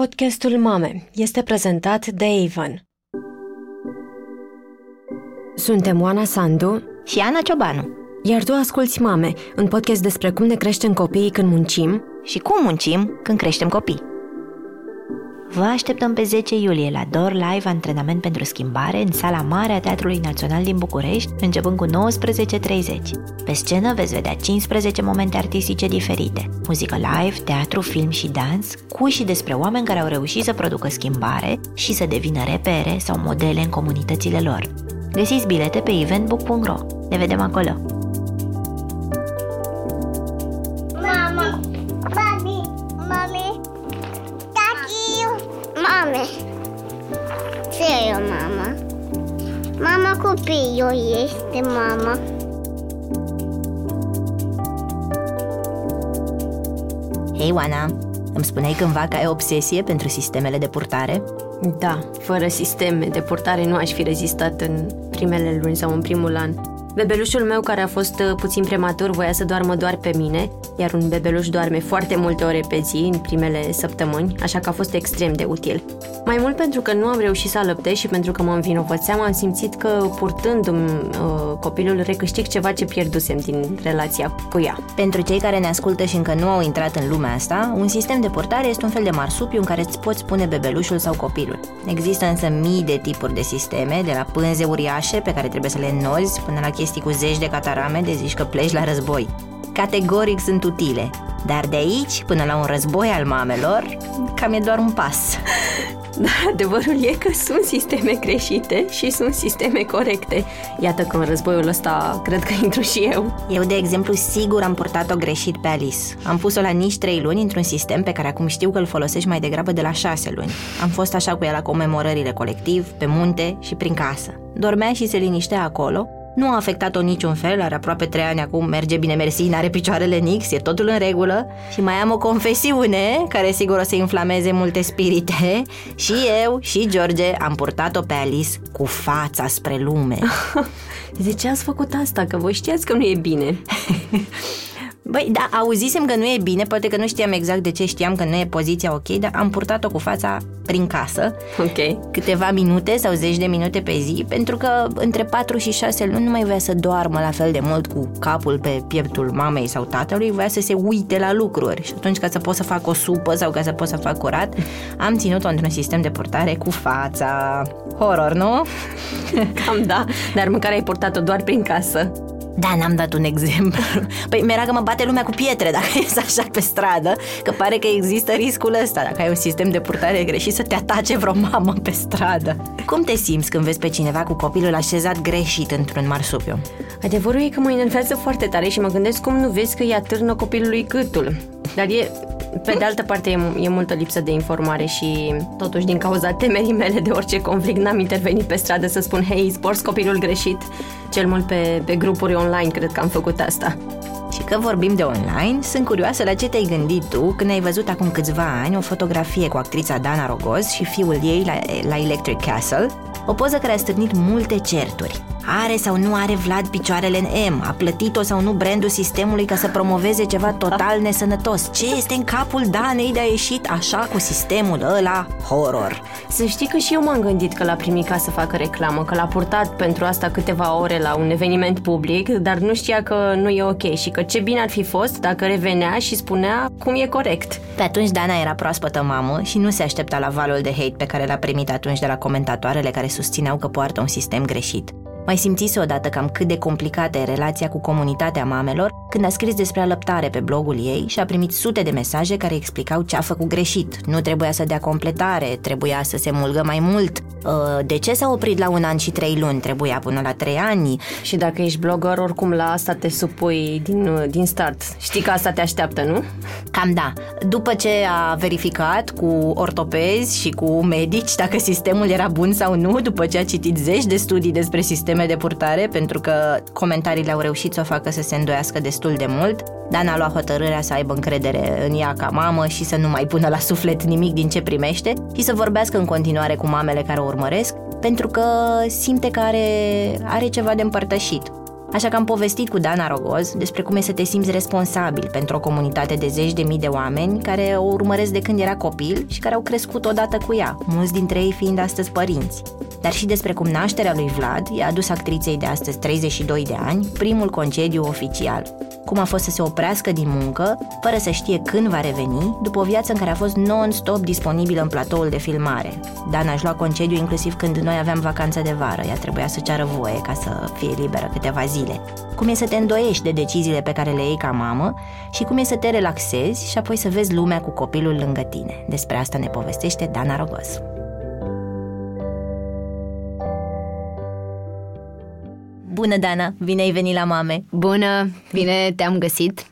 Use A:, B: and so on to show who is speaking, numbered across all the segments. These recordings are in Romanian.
A: Podcastul Mame este prezentat de Avon. Suntem Oana Sandu
B: și Ana Ciobanu.
A: Iar tu asculți Mame, un podcast despre cum ne creștem copiii când muncim
B: și cum muncim când creștem copii. Vă așteptăm pe 10 iulie la Dor Live Antrenament pentru Schimbare în sala mare a Teatrului Național din București, începând cu 19.30. Pe scenă veți vedea 15 momente artistice diferite, muzică live, teatru, film și dans, cu și despre oameni care au reușit să producă schimbare și să devină repere sau modele în comunitățile lor. Găsiți bilete pe eventbook.ro. Ne vedem acolo!
C: Mama copilul este mama.
B: Hei, Oana, îmi spuneai cândva că ai obsesie pentru sistemele de purtare?
A: Da, fără sisteme de purtare nu aș fi rezistat în primele luni sau în primul an. Bebelușul meu, care a fost uh, puțin prematur, voia să doarmă doar pe mine, iar un bebeluș doarme foarte multe ore pe zi în primele săptămâni, așa că a fost extrem de util. Mai mult pentru că nu am reușit să alăptez și pentru că mă învinovățeam, am simțit că purtându-mi uh, copilul recâștig ceva ce pierdusem din relația cu ea.
B: Pentru cei care ne ascultă și încă nu au intrat în lumea asta, un sistem de purtare este un fel de marsupiu în care îți poți pune bebelușul sau copilul. Există însă mii de tipuri de sisteme, de la pânze uriașe pe care trebuie să le înnozi, până la chestii cu zeci de catarame de zici că pleci la război. Categoric sunt utile, dar de aici până la un război al mamelor, cam e doar un pas.
A: Dar adevărul e că sunt sisteme greșite și sunt sisteme corecte. Iată că în războiul ăsta cred că intru și eu.
B: Eu, de exemplu, sigur am purtat-o greșit pe Alice. Am pus-o la nici trei luni într-un sistem pe care acum știu că îl folosești mai degrabă de la șase luni. Am fost așa cu ea la comemorările colectiv, pe munte și prin casă. Dormea și se liniștea acolo, nu a afectat-o niciun fel, are aproape trei ani acum, merge bine mersi, n-are picioarele nix, e totul în regulă. Și mai am o confesiune, care sigur o să inflameze multe spirite. Și eu și George am purtat-o pe Alice cu fața spre lume.
A: De ce ați făcut asta? Că voi știați că nu e bine
B: Băi, da, auzisem că nu e bine, poate că nu știam exact de ce știam că nu e poziția ok, dar am purtat-o cu fața prin casă.
A: Ok.
B: Câteva minute sau zeci de minute pe zi, pentru că între 4 și 6 luni nu mai voia să doarmă la fel de mult cu capul pe pieptul mamei sau tatălui, voia să se uite la lucruri. Și atunci ca să pot să fac o supă sau ca să pot să fac curat, am ținut-o într-un sistem de purtare cu fața. Horror, nu?
A: Cam da, dar măcar ai purtat-o doar prin casă.
B: Da, n-am dat un exemplu. Păi mi-era că mă bate lumea cu pietre dacă ies așa pe stradă, că pare că există riscul ăsta, dacă ai un sistem de purtare greșit să te atace vreo mamă pe stradă. Cum te simți când vezi pe cineva cu copilul așezat greșit într-un marsupiu?
A: Adevărul e că mă enervează foarte tare și mă gândesc cum nu vezi că îi atârnă copilului câtul. Dar e, pe de altă parte, e, e multă lipsă de informare și totuși din cauza temerii mele de orice conflict n-am intervenit pe stradă să spun hei, sporți copilul greșit. Cel mult pe, pe grupuri online cred că am făcut asta.
B: Și că vorbim de online, sunt curioasă la ce te-ai gândit tu când ai văzut acum câțiva ani o fotografie cu actrița Dana Rogoz și fiul ei la, la Electric Castle, o poză care a stârnit multe certuri. Are sau nu are Vlad picioarele în M? A plătit-o sau nu brandul sistemului ca să promoveze ceva total nesănătos? Ce este în capul Danei de a ieșit așa cu sistemul ăla horror?
A: Să știi că și eu m-am gândit că l-a primit ca să facă reclamă, că l-a purtat pentru asta câteva ore la un eveniment public, dar nu știa că nu e ok și că ce bine ar fi fost dacă revenea și spunea cum e corect.
B: Pe atunci Dana era proaspătă mamă și nu se aștepta la valul de hate pe care l-a primit atunci de la comentatoarele care susțineau că poartă un sistem greșit. Mai simțise odată cam cât de complicată e relația cu comunitatea mamelor când a scris despre alăptare pe blogul ei și a primit sute de mesaje care explicau ce a făcut greșit. Nu trebuia să dea completare, trebuia să se mulgă mai mult. Uh, de ce s-a oprit la un an și trei luni? Trebuia până la trei ani.
A: Și dacă ești blogger, oricum la asta te supui din, uh, din start. Știi că asta te așteaptă, nu?
B: Cam da. După ce a verificat cu ortopezi și cu medici dacă sistemul era bun sau nu, după ce a citit zeci de studii despre sisteme de purtare, pentru că comentariile au reușit să o facă să se îndoiască destul de mult, Dana a luat hotărârea să aibă încredere în ea ca mamă și să nu mai pună la suflet nimic din ce primește și să vorbească în continuare cu mamele care o urmăresc, pentru că simte că are, are ceva de împărtășit. Așa că am povestit cu Dana Rogoz despre cum e să te simți responsabil pentru o comunitate de zeci de mii de oameni care o urmăresc de când era copil și care au crescut odată cu ea, mulți dintre ei fiind astăzi părinți. Dar și despre cum nașterea lui Vlad i-a adus actriței de astăzi 32 de ani primul concediu oficial. Cum a fost să se oprească din muncă, fără să știe când va reveni, după o viață în care a fost non-stop disponibilă în platoul de filmare. Dana își lua concediu inclusiv când noi aveam vacanță de vară, ea trebuia să ceară voie ca să fie liberă câteva zile. Cum e să te îndoiești de deciziile pe care le iei ca mamă și cum e să te relaxezi și apoi să vezi lumea cu copilul lângă tine. Despre asta ne povestește Dana Rogos. Bună, Dana! Bine ai venit la mame!
D: Bună! Bine te-am găsit!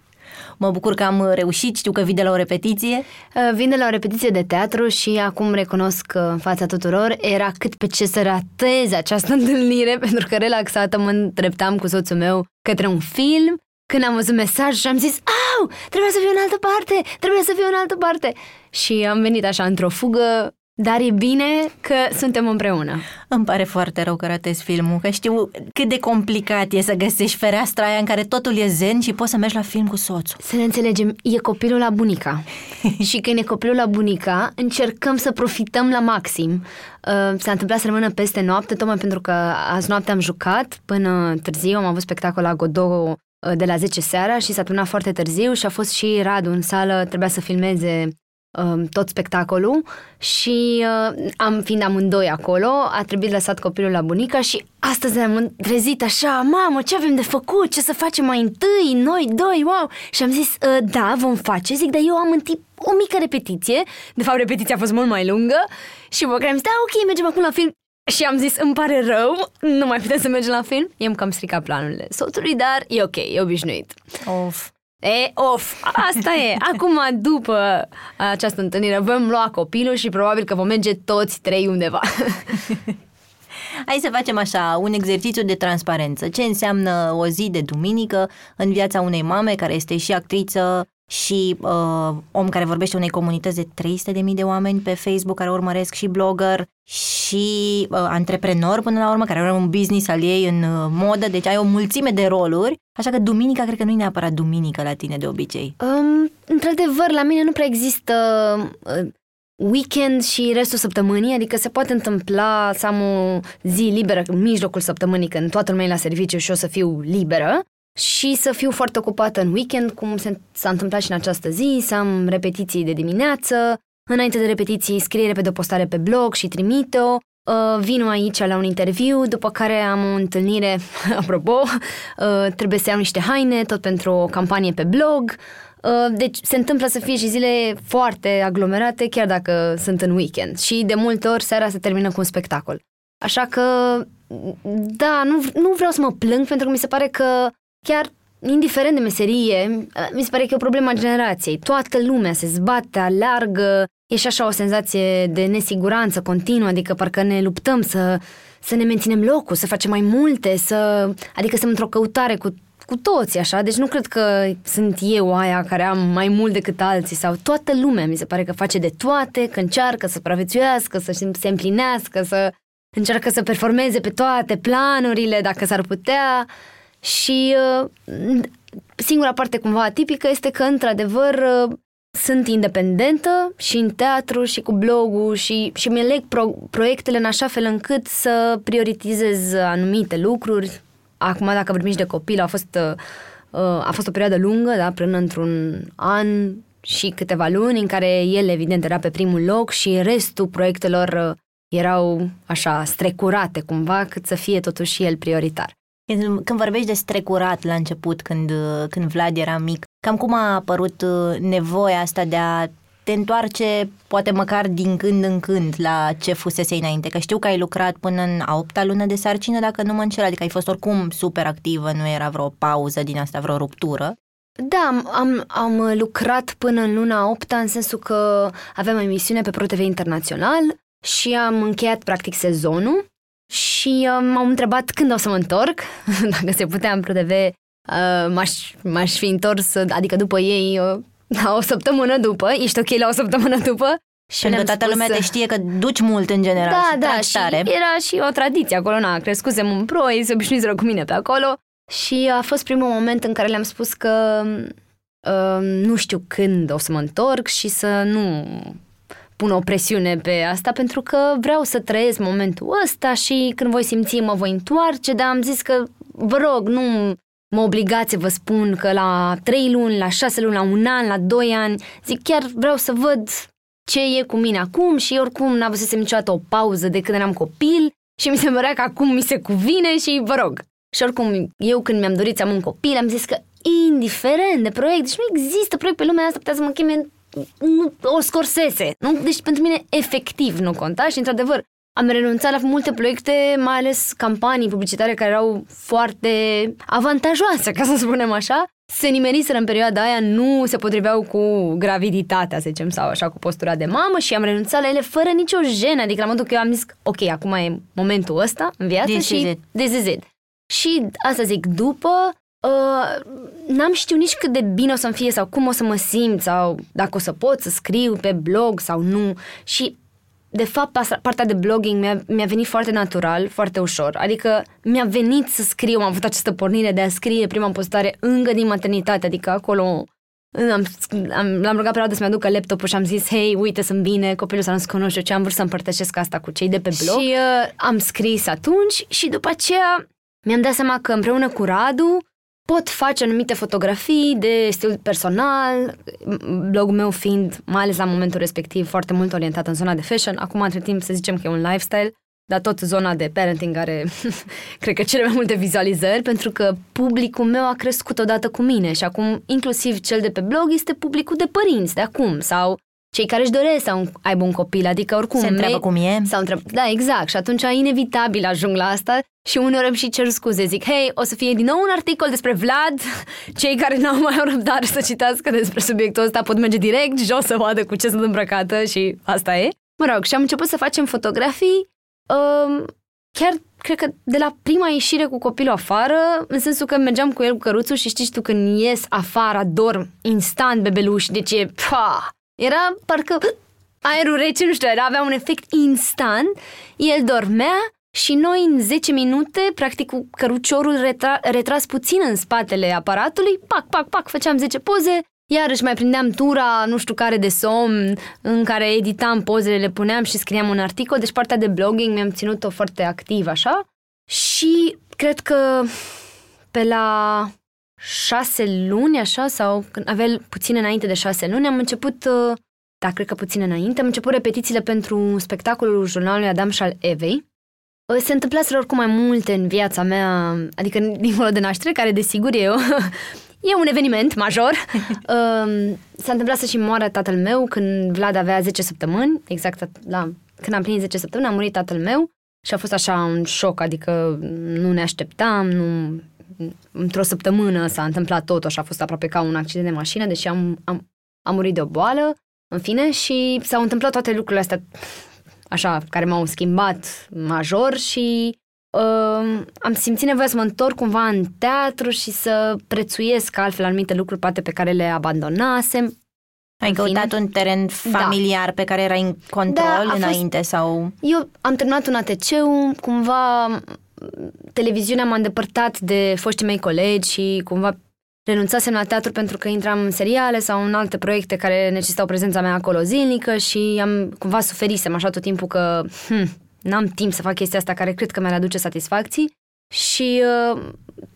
B: Mă bucur că am reușit, știu că vii de la o repetiție.
D: Uh, vin de la o repetiție de teatru și acum recunosc că în fața tuturor era cât pe ce să rateze această întâlnire, pentru că relaxată mă îndreptam cu soțul meu către un film. Când am văzut mesaj și am zis Au, trebuie să fiu în altă parte, trebuie să fiu în altă parte. Și am venit așa într-o fugă dar e bine că suntem împreună.
B: Îmi pare foarte rău că ratezi filmul, că știu cât de complicat e să găsești fereastra aia în care totul e zen și poți să mergi la film cu soțul.
D: Să ne înțelegem, e copilul la bunica. și când e copilul la bunica, încercăm să profităm la maxim. Uh, s-a întâmplat să rămână peste noapte, tocmai pentru că azi noapte am jucat până târziu, am avut spectacol la Godot uh, de la 10 seara și s-a turnat foarte târziu și a fost și Radu în sală, trebuia să filmeze Um, tot spectacolul și uh, am fiind amândoi acolo, a trebuit lăsat copilul la bunica și astăzi am trezit așa, mamă, ce avem de făcut, ce să facem mai întâi, noi doi, wow! Și am zis, uh, da, vom face, zic, dar eu am în tip o mică repetiție, de fapt repetiția a fost mult mai lungă și mă am zis, da, ok, mergem acum la film. Și am zis, îmi pare rău, nu mai putem să mergem la film. I-am cam stricat planurile soțului, dar e ok, e obișnuit.
B: Of.
D: E, of, asta e. Acum, după această întâlnire, vom lua copilul și probabil că vom merge toți trei undeva.
B: Hai să facem așa, un exercițiu de transparență. Ce înseamnă o zi de duminică în viața unei mame care este și actriță și uh, om care vorbește unei comunități de 300.000 de oameni pe Facebook care urmăresc și blogger și uh, antreprenor până la urmă care are un business al ei în uh, modă, deci ai o mulțime de roluri, așa că duminica cred că nu e neapărat duminică la tine de obicei.
D: Um, într-adevăr, la mine nu prea există uh, weekend și restul săptămânii, adică se poate întâmpla să am o zi liberă în mijlocul săptămânii când toată lumea e la serviciu și o să fiu liberă, și să fiu foarte ocupată în weekend, cum s-a întâmplat și în această zi, să am repetiții de dimineață, înainte de repetiții scriere pe de postare pe blog și trimit-o, Uh, vin aici la un interviu, după care am o întâlnire, apropo, uh, trebuie să iau niște haine, tot pentru o campanie pe blog. Uh, deci se întâmplă să fie și zile foarte aglomerate, chiar dacă sunt în weekend. Și de multe ori seara se termină cu un spectacol. Așa că, da, nu, nu vreau să mă plâng pentru că mi se pare că chiar indiferent de meserie, mi se pare că e o problemă a generației. Toată lumea se zbate, aleargă, e și așa o senzație de nesiguranță continuă, adică parcă ne luptăm să, să ne menținem locul, să facem mai multe, să, adică suntem într-o căutare cu, cu toți, așa, deci nu cred că sunt eu aia care am mai mult decât alții sau toată lumea mi se pare că face de toate, că încearcă să supraviețuiască, să se împlinească, să încearcă să performeze pe toate planurile, dacă s-ar putea. Și uh, singura parte cumva atipică este că, într-adevăr, uh, sunt independentă și în teatru și cu blogul și, și mi leg pro, proiectele în așa fel încât să prioritizez anumite lucruri. Acum, dacă vorbim și de copil, a fost, uh, a fost o perioadă lungă, da, până într-un an și câteva luni în care el, evident, era pe primul loc și restul proiectelor erau așa strecurate cumva, cât să fie totuși el prioritar.
B: Când vorbești de strecurat la început, când, când Vlad era mic, cam cum a apărut uh, nevoia asta de a te întoarce poate măcar din când în când la ce fusese înainte? Că știu că ai lucrat până în a opta lună de sarcină, dacă nu mă înșel, adică ai fost oricum super activă, nu era vreo pauză din asta, vreo ruptură.
D: Da, am, am lucrat până în luna 8 în sensul că aveam o emisiune pe ProTV Internațional și am încheiat practic sezonul și uh, m-au întrebat când o să mă întorc, dacă se putea în ProTV, uh, m-aș, m-aș fi întors, adică după ei, uh, la o săptămână după, ești ok la o săptămână după.
B: Și Pentru că toată lumea te știe că duci mult în general
D: Da, și da, și tare. era și o tradiție acolo, na, crescusem în pro, ei se obișnuiseră cu mine pe acolo și a fost primul moment în care le-am spus că uh, nu știu când o să mă întorc și să nu pun o presiune pe asta pentru că vreau să trăiesc momentul ăsta și când voi simți mă voi întoarce, dar am zis că vă rog, nu mă obligați să vă spun că la 3 luni, la 6 luni, la un an, la 2 ani, zic chiar vreau să văd ce e cu mine acum și oricum n-a văzut niciodată o pauză de când eram copil și mi se părea că acum mi se cuvine și vă rog. Și oricum, eu când mi-am dorit să am un copil, am zis că indiferent de proiect, deci nu există proiect pe lumea asta, putea să mă cheme o scorsese. Nu? Deci pentru mine efectiv nu conta și într-adevăr am renunțat la multe proiecte, mai ales campanii publicitare care erau foarte avantajoase, ca să spunem așa. Se nimeriseră în perioada aia, nu se potriveau cu graviditatea, să zicem, sau așa, cu postura de mamă și am renunțat la ele fără nicio jenă. Adică la modul că eu am zis, ok, acum e momentul ăsta în viață
B: This
D: și this is it. Și asta zic, după Uh, n-am știut nici cât de bine o să-mi fie sau cum o să mă simt sau dacă o să pot să scriu pe blog sau nu și de fapt asta, partea de blogging mi-a, mi-a venit foarte natural, foarte ușor, adică mi-a venit să scriu, am avut această pornire de a scrie prima postare încă din maternitate, adică acolo am, am, l-am rugat pe să-mi aducă laptopul și am zis, hei, uite, sunt bine, copilul s-a născut, nu știu ce, am vrut să împărtășesc asta cu cei de pe blog. Și uh, am scris atunci și după aceea mi-am dat seama că împreună cu Radu pot face anumite fotografii de stil personal, blogul meu fiind, mai ales la momentul respectiv, foarte mult orientat în zona de fashion. Acum, între timp, să zicem că e un lifestyle, dar tot zona de parenting are, cred că, cele mai multe vizualizări, pentru că publicul meu a crescut odată cu mine și acum, inclusiv cel de pe blog, este publicul de părinți de acum sau cei care își doresc să aibă un copil, adică oricum...
B: Se întreabă cum e?
D: Sau întreb, da, exact. Și atunci inevitabil ajung la asta și uneori îmi și cer scuze. Zic, hei, o să fie din nou un articol despre Vlad. Cei care n-au mai au răbdare să citească despre subiectul ăsta pot merge direct jos să vadă cu ce sunt îmbrăcată și asta e. Mă rog, și am început să facem fotografii um, chiar cred că de la prima ieșire cu copilul afară, în sensul că mergeam cu el cu căruțul și știți tu când ies afară, dorm instant bebeluș, deci e, pa, era parcă aerul rece, nu știu, era, avea un efect instant. El dormea și noi în 10 minute, practic cu căruciorul retra- retras puțin în spatele aparatului, pac, pac, pac, făceam 10 poze, iarăși mai prindeam tura, nu știu care de somn, în care editam pozele, le puneam și scriam un articol, deci partea de blogging mi-am ținut-o foarte activ, așa. Și cred că pe la șase luni, așa, sau când avea puțin înainte de șase luni, am început, uh, da, cred că puțin înainte, am început repetițiile pentru spectacolul jurnalului Adam și al Evei. Uh, se întâmplaseră oricum mai multe în viața mea, adică dincolo de naștere, care desigur e, e un eveniment major. Um, s-a întâmplat să și moară tatăl meu când Vlad avea 10 săptămâni, exact la, când am plinit 10 săptămâni, a murit tatăl meu și a fost așa un șoc, adică nu ne așteptam, nu într-o săptămână s-a întâmplat tot, așa a fost aproape ca un accident de mașină, deși am, am, am murit de o boală, în fine, și s-au întâmplat toate lucrurile astea așa, care m-au schimbat major și uh, am simțit nevoia să mă întorc cumva în teatru și să prețuiesc altfel anumite lucruri poate pe care le abandonasem.
B: Ai căutat un teren da. familiar da. pe care erai în control da, înainte fost... sau...
D: Eu am terminat un atc cumva televiziunea m-a îndepărtat de foștii mei colegi și cumva renunțasem la teatru pentru că intram în seriale sau în alte proiecte care necesitau prezența mea acolo zilnică și am cumva suferisem așa tot timpul că hm, n-am timp să fac chestia asta care cred că mi-ar aduce satisfacții. Și uh,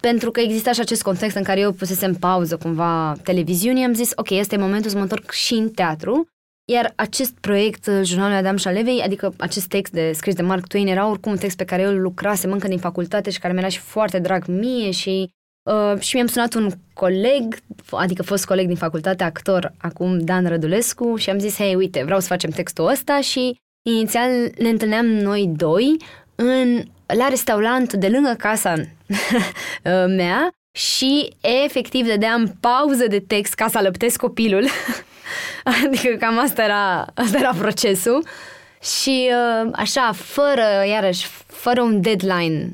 D: pentru că exista și acest context în care eu pusesem pauză cumva televiziunii, am zis ok, este momentul să mă întorc și în teatru iar acest proiect, uh, Jurnalul Adam Șalevei, adică acest text de scris de Mark Twain, era oricum un text pe care eu lucrasem încă din facultate și care mi-era și foarte drag mie și Uh, și mi-am sunat un coleg, adică fost coleg din facultate, actor, acum Dan Rădulescu, și am zis, hei, uite, vreau să facem textul ăsta. Și inițial ne întâlneam noi doi în, la restaurant de lângă casa mea și efectiv dădeam pauză de text ca să alăptesc copilul adică cam asta era, asta era procesul. Și uh, așa, fără, iarăși, fără un deadline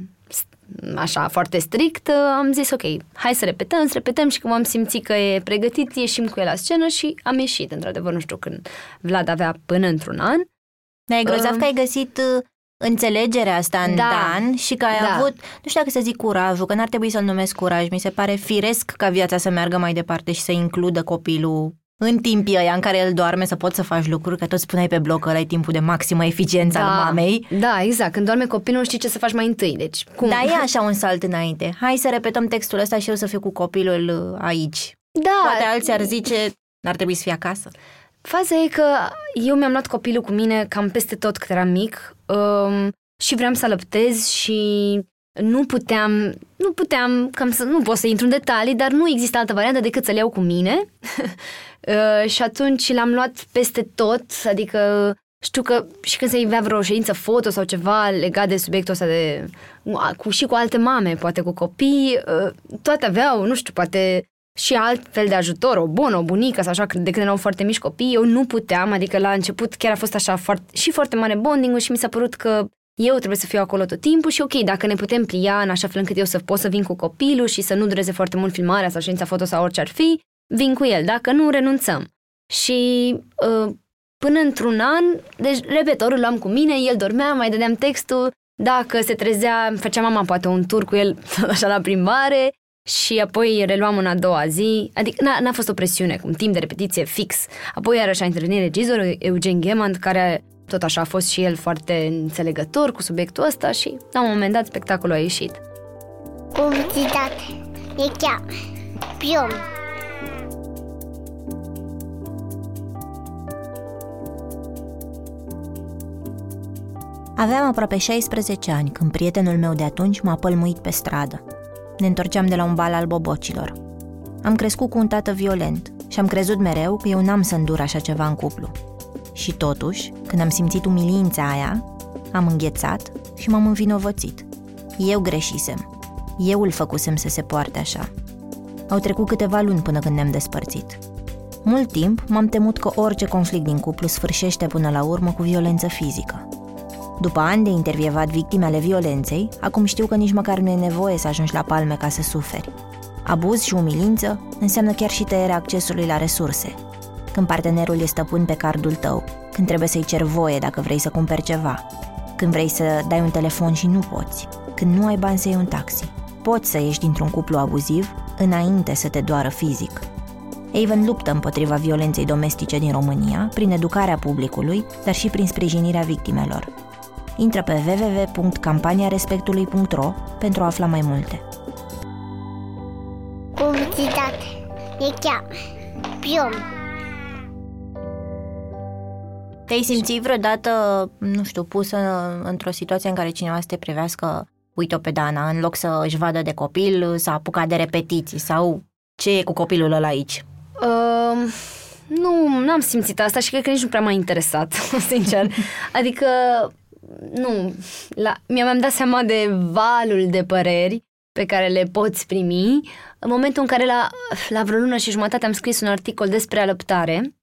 D: așa foarte strict, uh, am zis ok, hai să repetăm, să repetăm și când am simțit că e pregătit, ieșim cu el la scenă și am ieșit, într-adevăr, nu știu când Vlad avea până într-un an.
B: Da, e grozav uh, că ai găsit înțelegerea asta în
D: Da.
B: Dan și că ai
D: Da.
B: avut, nu știu dacă să zic curajul, că n-ar trebui să-l numesc curaj, mi se pare firesc ca viața să meargă mai departe și să includă copilul în timpii ăia în care el doarme să poți să faci lucruri, că tot spuneai pe blog că ăla e timpul de maximă eficiență al mamei.
D: Da, exact. Când doarme copilul, nu știi ce să faci mai întâi. Deci, cum?
B: Dar e așa un salt înainte. Hai să repetăm textul ăsta și eu să fiu cu copilul uh, aici.
D: Da,
B: Poate alții ar zice, n-ar trebui să fie acasă.
D: Faza e că eu mi-am luat copilul cu mine cam peste tot cât eram mic um, și vreau să alăptez și nu puteam, nu puteam, cam să, nu pot să intru în detalii, dar nu există altă variantă decât să-l iau cu mine. uh, și atunci l-am luat peste tot, adică știu că și când se ivea vreo ședință foto sau ceva legat de subiectul ăsta de, cu, și cu alte mame, poate cu copii, uh, toate aveau, nu știu, poate și alt fel de ajutor, o bună, o bunică sau așa, de când erau foarte mici copii, eu nu puteam, adică la început chiar a fost așa foarte, și foarte mare bonding și mi s-a părut că eu trebuie să fiu acolo tot timpul și ok, dacă ne putem plia în așa fel încât eu să pot să vin cu copilul și să nu dureze foarte mult filmarea sau ședința foto sau orice ar fi, vin cu el, dacă nu, renunțăm. Și uh, până într-un an, deci repet, ori îl luam cu mine, el dormea, mai dădeam textul, dacă se trezea, făcea mama poate un tur cu el așa la plimbare și apoi reluam în a doua zi, adică n-a, n-a fost o presiune, cum timp de repetiție fix. Apoi iarăși a intervenit regizorul Eugen Gemant, care tot așa a fost și el foarte înțelegător cu subiectul ăsta și la un moment dat spectacolul a ieșit.
C: Publicitate. E chiar. Pion.
B: Aveam aproape 16 ani când prietenul meu de atunci m-a pălmuit pe stradă. Ne întorceam de la un bal al bobocilor. Am crescut cu un tată violent și am crezut mereu că eu n-am să îndur așa ceva în cuplu. Și totuși, când am simțit umilința aia, am înghețat și m-am învinovățit. Eu greșisem. Eu îl făcusem să se poarte așa. Au trecut câteva luni până când ne-am despărțit. Mult timp m-am temut că orice conflict din cuplu sfârșește până la urmă cu violență fizică. După ani de intervievat victime ale violenței, acum știu că nici măcar nu e nevoie să ajungi la palme ca să suferi. Abuz și umilință înseamnă chiar și tăierea accesului la resurse. Când partenerul e stăpân pe cardul tău, când trebuie să-i cer voie dacă vrei să cumperi ceva, când vrei să dai un telefon și nu poți, când nu ai bani să iei un taxi. Poți să ieși dintr-un cuplu abuziv înainte să te doară fizic. Avon luptă împotriva violenței domestice din România prin educarea publicului, dar și prin sprijinirea victimelor. Intră pe www.campaniarespectului.ro pentru a afla mai multe.
C: Publicitate. E chiar. Pion.
B: Te-ai simțit vreodată, nu știu, pusă într-o situație în care cineva să te privească, uite-o pe Dana, în loc să își vadă de copil, s-a apucat de repetiții sau ce e cu copilul ăla aici?
D: Uh, nu, n-am simțit asta și cred că nici nu prea m-a interesat, sincer. Adică, nu, la, mi-am dat seama de valul de păreri pe care le poți primi în momentul în care la, la vreo lună și jumătate am scris un articol despre alăptare,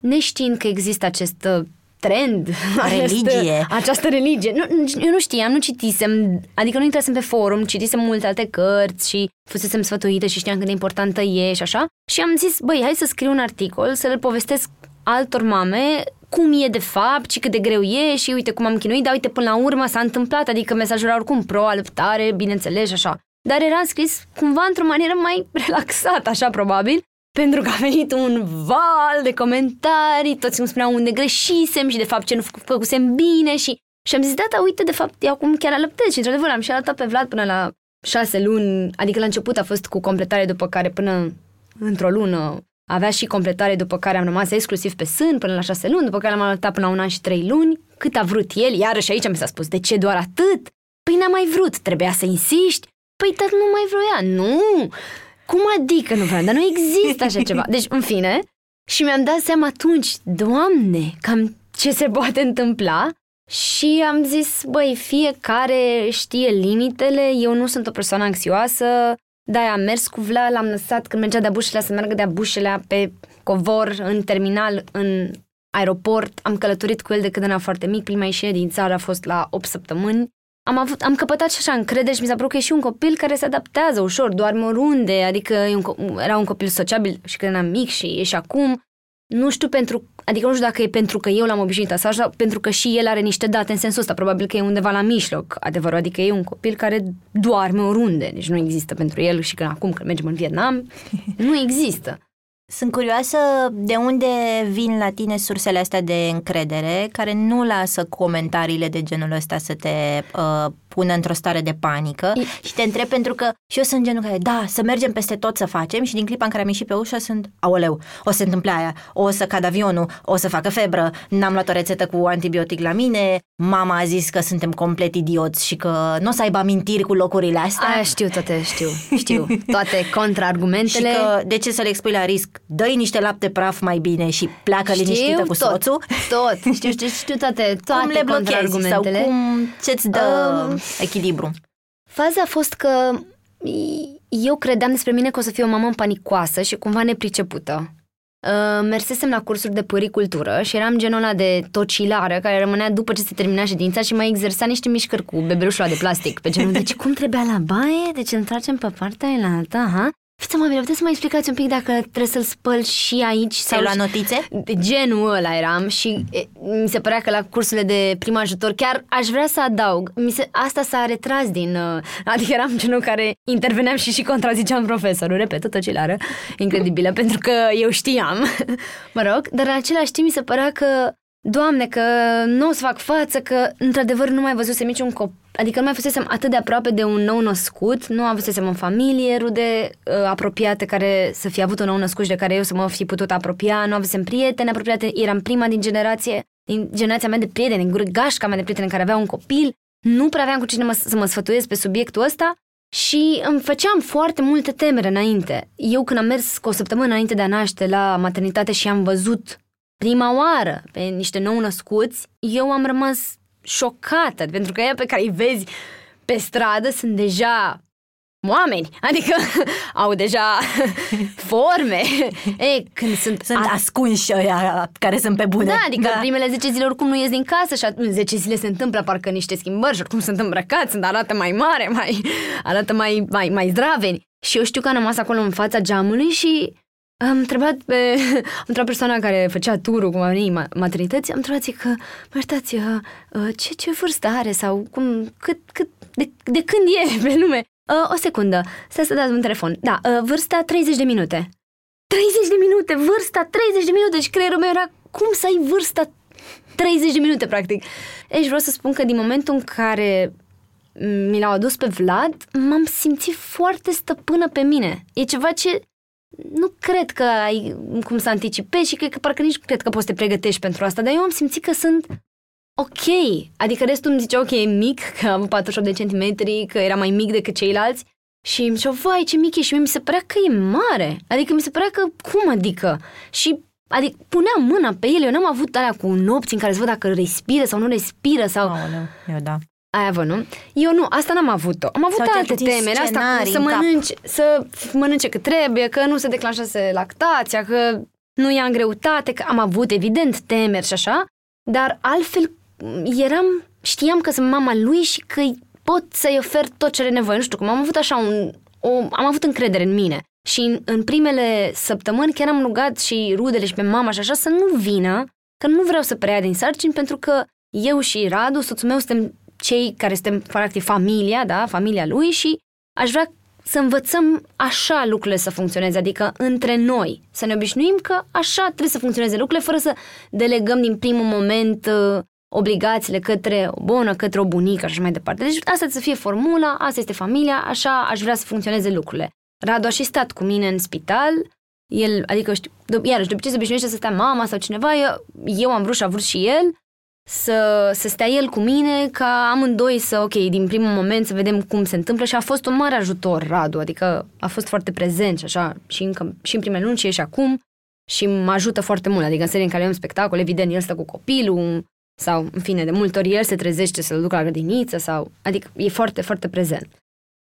D: neștiind că există acest uh, trend,
B: Religie.
D: Această, această religie. Nu, nu- eu nu știam, nu citisem, adică nu intrasem pe forum, citisem multe alte cărți și fusesem sfătuită și știam cât de importantă e și așa. Și am zis, băi, hai să scriu un articol, să le povestesc altor mame cum e de fapt și cât de greu e și uite cum am chinuit, dar uite până la urmă s-a întâmplat, adică mesajul era oricum pro, alăptare, bineînțeles și așa. Dar era scris cumva într-o manieră mai relaxată, așa probabil, pentru că a venit un val de comentarii, toți îmi spuneau unde greșisem și de fapt ce nu fă- făcusem bine și, și am zis, da, da, uite, de fapt, eu acum chiar alăptez și într-adevăr am și alăptat pe Vlad până la șase luni, adică la început a fost cu completare după care până într-o lună avea și completare după care am rămas exclusiv pe sân până la șase luni, după care l-am alăptat până la un an și trei luni, cât a vrut el, iarăși aici mi s-a spus, de ce doar atât? Păi n-a mai vrut, trebuia să insiști? Păi dar nu mai vroia, nu! Cum adică nu vreau? Dar nu există așa ceva. Deci, în fine, și mi-am dat seama atunci, Doamne, cam ce se poate întâmpla și am zis, băi, fiecare știe limitele, eu nu sunt o persoană anxioasă, de-aia am mers cu Vlad, l-am lăsat când mergea de-a bușelea să meargă de-a bușelea pe covor, în terminal, în aeroport. Am călătorit cu el de când era foarte mic, prima ieșire din țară a fost la 8 săptămâni. Am, avut, am căpătat și așa încredere și mi s-a părut că e și un copil care se adaptează ușor, doarme oriunde, adică e un, co- era un copil sociabil și când eram mic și e și acum. nu știu pentru, adică nu știu dacă e pentru că eu l-am obișnuit asta sau pentru că și el are niște date în sensul ăsta, probabil că e undeva la mijloc adevărul, adică e un copil care doarme oriunde, deci nu există pentru el și că acum când mergem în Vietnam, nu există.
B: Sunt curioasă de unde vin la tine sursele astea de încredere care nu lasă comentariile de genul ăsta să te uh, pună într-o stare de panică e... și te întreb pentru că și eu sunt genul care, da, să mergem peste tot să facem și din clipa în care am ieșit pe ușă sunt, aoleu, o să se întâmple aia, o să cad avionul, o să facă febră, n-am luat o rețetă cu antibiotic la mine, mama a zis că suntem complet idioți și că nu o să aibă amintiri cu locurile astea.
D: Aia știu toate, știu, știu, toate contraargumentele.
B: Și că de ce să le expui la risc? dă niște lapte praf mai bine și pleacă știu liniștită cu
D: tot,
B: soțul.
D: Tot, știu, știu, știu toate, toate cum le blochezi
B: sau cum ce-ți dă uh, echilibru.
D: Faza a fost că eu credeam despre mine că o să fiu o mamă panicoasă și cumva nepricepută. Uh, mersesem la cursuri de păricultură și eram genul ăla de tocilară care rămânea după ce se termina ședința și mai exersa niște mișcări cu bebelușul de plastic pe genul deci cum trebuia la baie, deci întragem pe partea aia la alta, ha? Fiți amabil, puteți să mai explicați un pic dacă trebuie să-l spăl și aici?
B: Sau la notițe?
D: De genul ăla eram și e, mi se părea că la cursurile de prim ajutor chiar aș vrea să adaug. Mi se, asta s-a retras din... Uh, adică eram genul care interveneam și și contraziceam profesorul, repet, tot lară, incredibilă, pentru că eu știam, mă rog, dar în același timp mi se părea că Doamne, că nu o să fac față, că într-adevăr nu mai văzusem niciun copil, adică nu mai fusesem atât de aproape de un nou născut, nu avusesem în familie rude uh, apropiate care să fie avut un nou născut și de care eu să mă fi putut apropia, nu avusem prieteni apropiate, eram prima din generație, din generația mea de prieteni, din gașca mea de prieteni care avea un copil, nu prea aveam cu cine mă, să mă sfătuiesc pe subiectul ăsta și îmi făceam foarte multe temere înainte. Eu când am mers cu o săptămână înainte de a naște la maternitate și am văzut prima oară pe niște nou-născuți, eu am rămas șocată, pentru că ea pe care îi vezi pe stradă sunt deja oameni, adică au deja forme. E, când sunt,
B: sunt a... ascunși ăia care sunt pe bune.
D: Da, adică da. primele 10 zile oricum nu ies din casă și în 10 zile se întâmplă parcă niște schimbări și oricum sunt îmbrăcați, sunt arată mai mare, mai, arată mai, mai, mai zdraveni. Și eu știu că am rămas acolo în fața geamului și am întrebat pe am întrebat persoana care făcea turul, cum a venit maternității, am întrebat că, mă iertați, uh, uh, ce, ce vârstă are sau cum, cât, cât, de, de când e pe lume? Uh, o secundă, stai să dați un telefon. Da, uh, vârsta 30 de minute. 30 de minute, vârsta 30 de minute și creierul meu era, cum să ai vârsta 30 de minute, practic. Deci vreau să spun că din momentul în care mi l-au adus pe Vlad, m-am simțit foarte stăpână pe mine. E ceva ce nu cred că ai cum să anticipezi și cred că parcă nici cred că poți să te pregătești pentru asta, dar eu am simțit că sunt ok. Adică restul îmi zicea, ok, e mic, că am 48 de centimetri, că era mai mic decât ceilalți. Și îmi zicea, vai, ce mic e. Și mie mi se părea că e mare. Adică mi se părea că, cum adică? Și Adică puneam mâna pe el, eu n-am avut alea cu nopți în care să văd dacă respiră sau nu respiră sau...
B: Aoleu, eu da.
D: Ai avut, nu? Eu nu, asta n-am avut-o. Am avut Sau alte teme, asta cu să mănânci, să mănânce cât trebuie, că nu se declanșase lactația, că nu ia în greutate, că am avut, evident, temeri și așa, dar altfel eram, știam că sunt mama lui și că pot să-i ofer tot ce are nevoie. Nu știu cum, am avut așa un, o, am avut încredere în mine. Și în, în primele săptămâni chiar am rugat și rudele și pe mama și așa să nu vină, că nu vreau să preia din sarcini pentru că eu și Radu, soțul meu, suntem cei care suntem, practic, familia, da, familia lui și aș vrea să învățăm așa lucrurile să funcționeze, adică între noi, să ne obișnuim că așa trebuie să funcționeze lucrurile, fără să delegăm din primul moment uh, obligațiile către o bună, către o bunică și așa mai departe. Deci asta să fie formula, asta este familia, așa aș vrea să funcționeze lucrurile. Radu a și stat cu mine în spital, el, adică știu, iarăși, de obicei se obișnuiește să stea mama sau cineva, eu, eu am vrut și a vrut și el, să, să stea el cu mine, ca amândoi să, ok, din primul moment să vedem cum se întâmplă și a fost un mare ajutor, Radu, adică a fost foarte prezent și așa, și, încă, și în primele luni și, și acum și mă ajută foarte mult, adică în serii în care am spectacol, evident, el stă cu copilul sau, în fine, de multe ori el se trezește să-l ducă la grădiniță sau, adică e foarte, foarte prezent.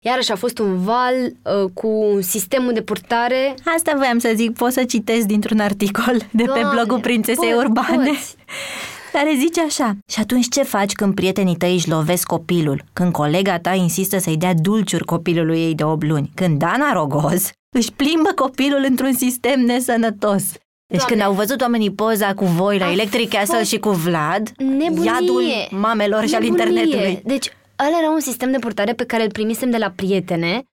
D: Iarăși a fost un val uh, cu sistemul de purtare.
B: Asta voiam să zic, pot să citesc dintr-un articol de Doamne, pe blogul Prințesei po- Urbane. Poți care zice așa. Și atunci ce faci când prietenii tăi își lovesc copilul? Când colega ta insistă să-i dea dulciuri copilului ei de 8 luni? Când Dana Rogoz își plimbă copilul într-un sistem nesănătos? Deci
D: Doamne.
B: când au văzut oamenii poza cu voi la
D: A
B: Electric Castle
D: fost
B: și cu Vlad,
D: Nebunie.
B: iadul mamelor și al
D: Nebunie.
B: internetului.
D: Deci, ăla era un sistem de purtare pe care îl primisem de la prietene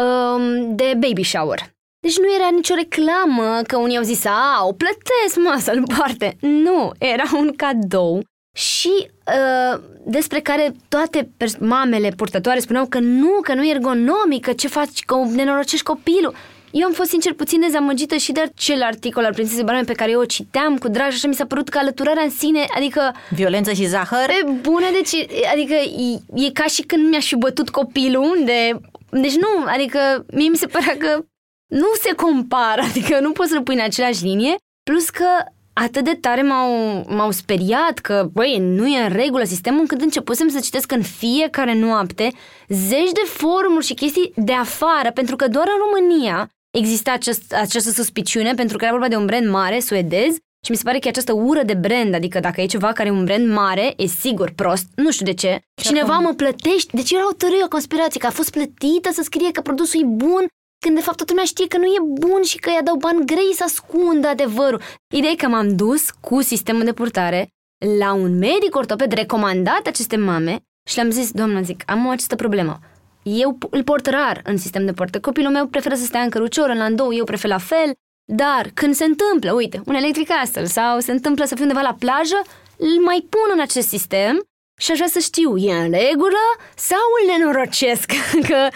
D: um, de baby shower. Deci nu era nicio reclamă că unii au zis, a, o plătesc, mă, să-l poarte. Nu, era un cadou și uh, despre care toate pers- mamele purtătoare spuneau că nu, că nu e ergonomic, că ce faci, că nenorocești copilul. Eu am fost sincer puțin dezamăgită și de acel articol al Prințesei Barame pe care eu o citeam cu drag și așa mi s-a părut că alăturarea în sine, adică
B: Violență și zahăr.
D: pe bune, deci, adică e, e ca și când mi-aș fi bătut copilul unde... Deci nu, adică mie mi se părea că nu se compară, adică nu poți să-l pui în același linie, plus că atât de tare m-au, m-au speriat că, băi, nu e în regulă sistemul, încât începusem să citesc în fiecare noapte zeci de forumuri și chestii de afară, pentru că doar în România exista acest, această suspiciune, pentru că era vorba de un brand mare, suedez, și mi se pare că e această ură de brand, adică dacă e ceva care e un brand mare, e sigur prost, nu știu de ce.
B: Și
D: Cineva
B: acum-
D: mă plătește, deci era o teorie, o conspirație, că a fost plătită să scrie că produsul e bun, când de fapt toată lumea știe că nu e bun și că i-a dau bani grei să ascundă adevărul. Ideea e că m-am dus cu sistemul de purtare la un medic ortoped recomandat aceste mame și le-am zis, doamnă, zic, am o această problemă. Eu p- îl port rar în sistem de portă. Copilul meu preferă să stea în cărucior, în landou, eu prefer la fel, dar când se întâmplă, uite, un electric castle sau se întâmplă să fiu undeva la plajă, îl mai pun în acest sistem și aș vrea să știu, e în regulă sau îl nenorocesc? că...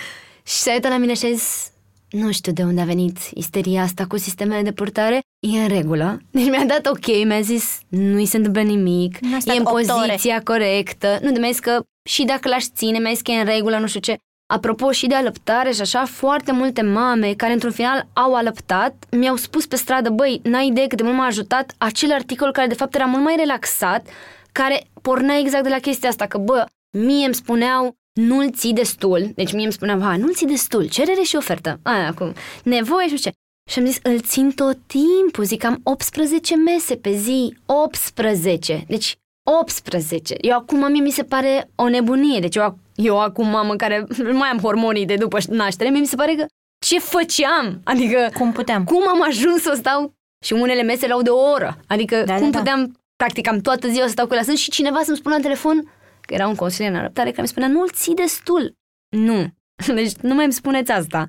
D: Și s-a uitat la mine și a zis, nu știu de unde a venit isteria asta cu sistemele de purtare, e în regulă. Deci mi-a dat ok, mi-a zis, nu-i se întâmplă nimic,
B: N-a stat
D: e în
B: opt ore.
D: poziția corectă. Nu, de mi-a zis că și dacă l-aș ține, mi-a zis că e în regulă, nu știu ce. Apropo și de alăptare și așa, foarte multe mame care într-un final au alăptat mi-au spus pe stradă, băi, n-ai idee cât de mult m-a ajutat acel articol care de fapt era mult mai relaxat, care pornea exact de la chestia asta, că bă, mie îmi spuneau nu-l ții destul, deci mie îmi spuneau, ha, nu-l ții destul, cerere și ofertă, aia acum, nevoie și nu știu ce. Și am zis, îl țin tot timpul, zic, am 18 mese pe zi, 18, deci 18. Eu acum mie mi se pare o nebunie, deci eu, eu acum mamă care nu mai am hormonii de după naștere, mie mi se pare că ce făceam? Adică
B: Cum puteam?
D: cum am ajuns să stau și unele mese la de o oră. Adică
B: Da,
D: da, cum
B: da, da.
D: puteam, practic am toată ziua să stau cu el la sân și cineva să-mi spună la telefon, că era un consilier în răbdare, care mi spunea, nu-l ții destul. Nu. Deci nu mai îmi spuneți asta.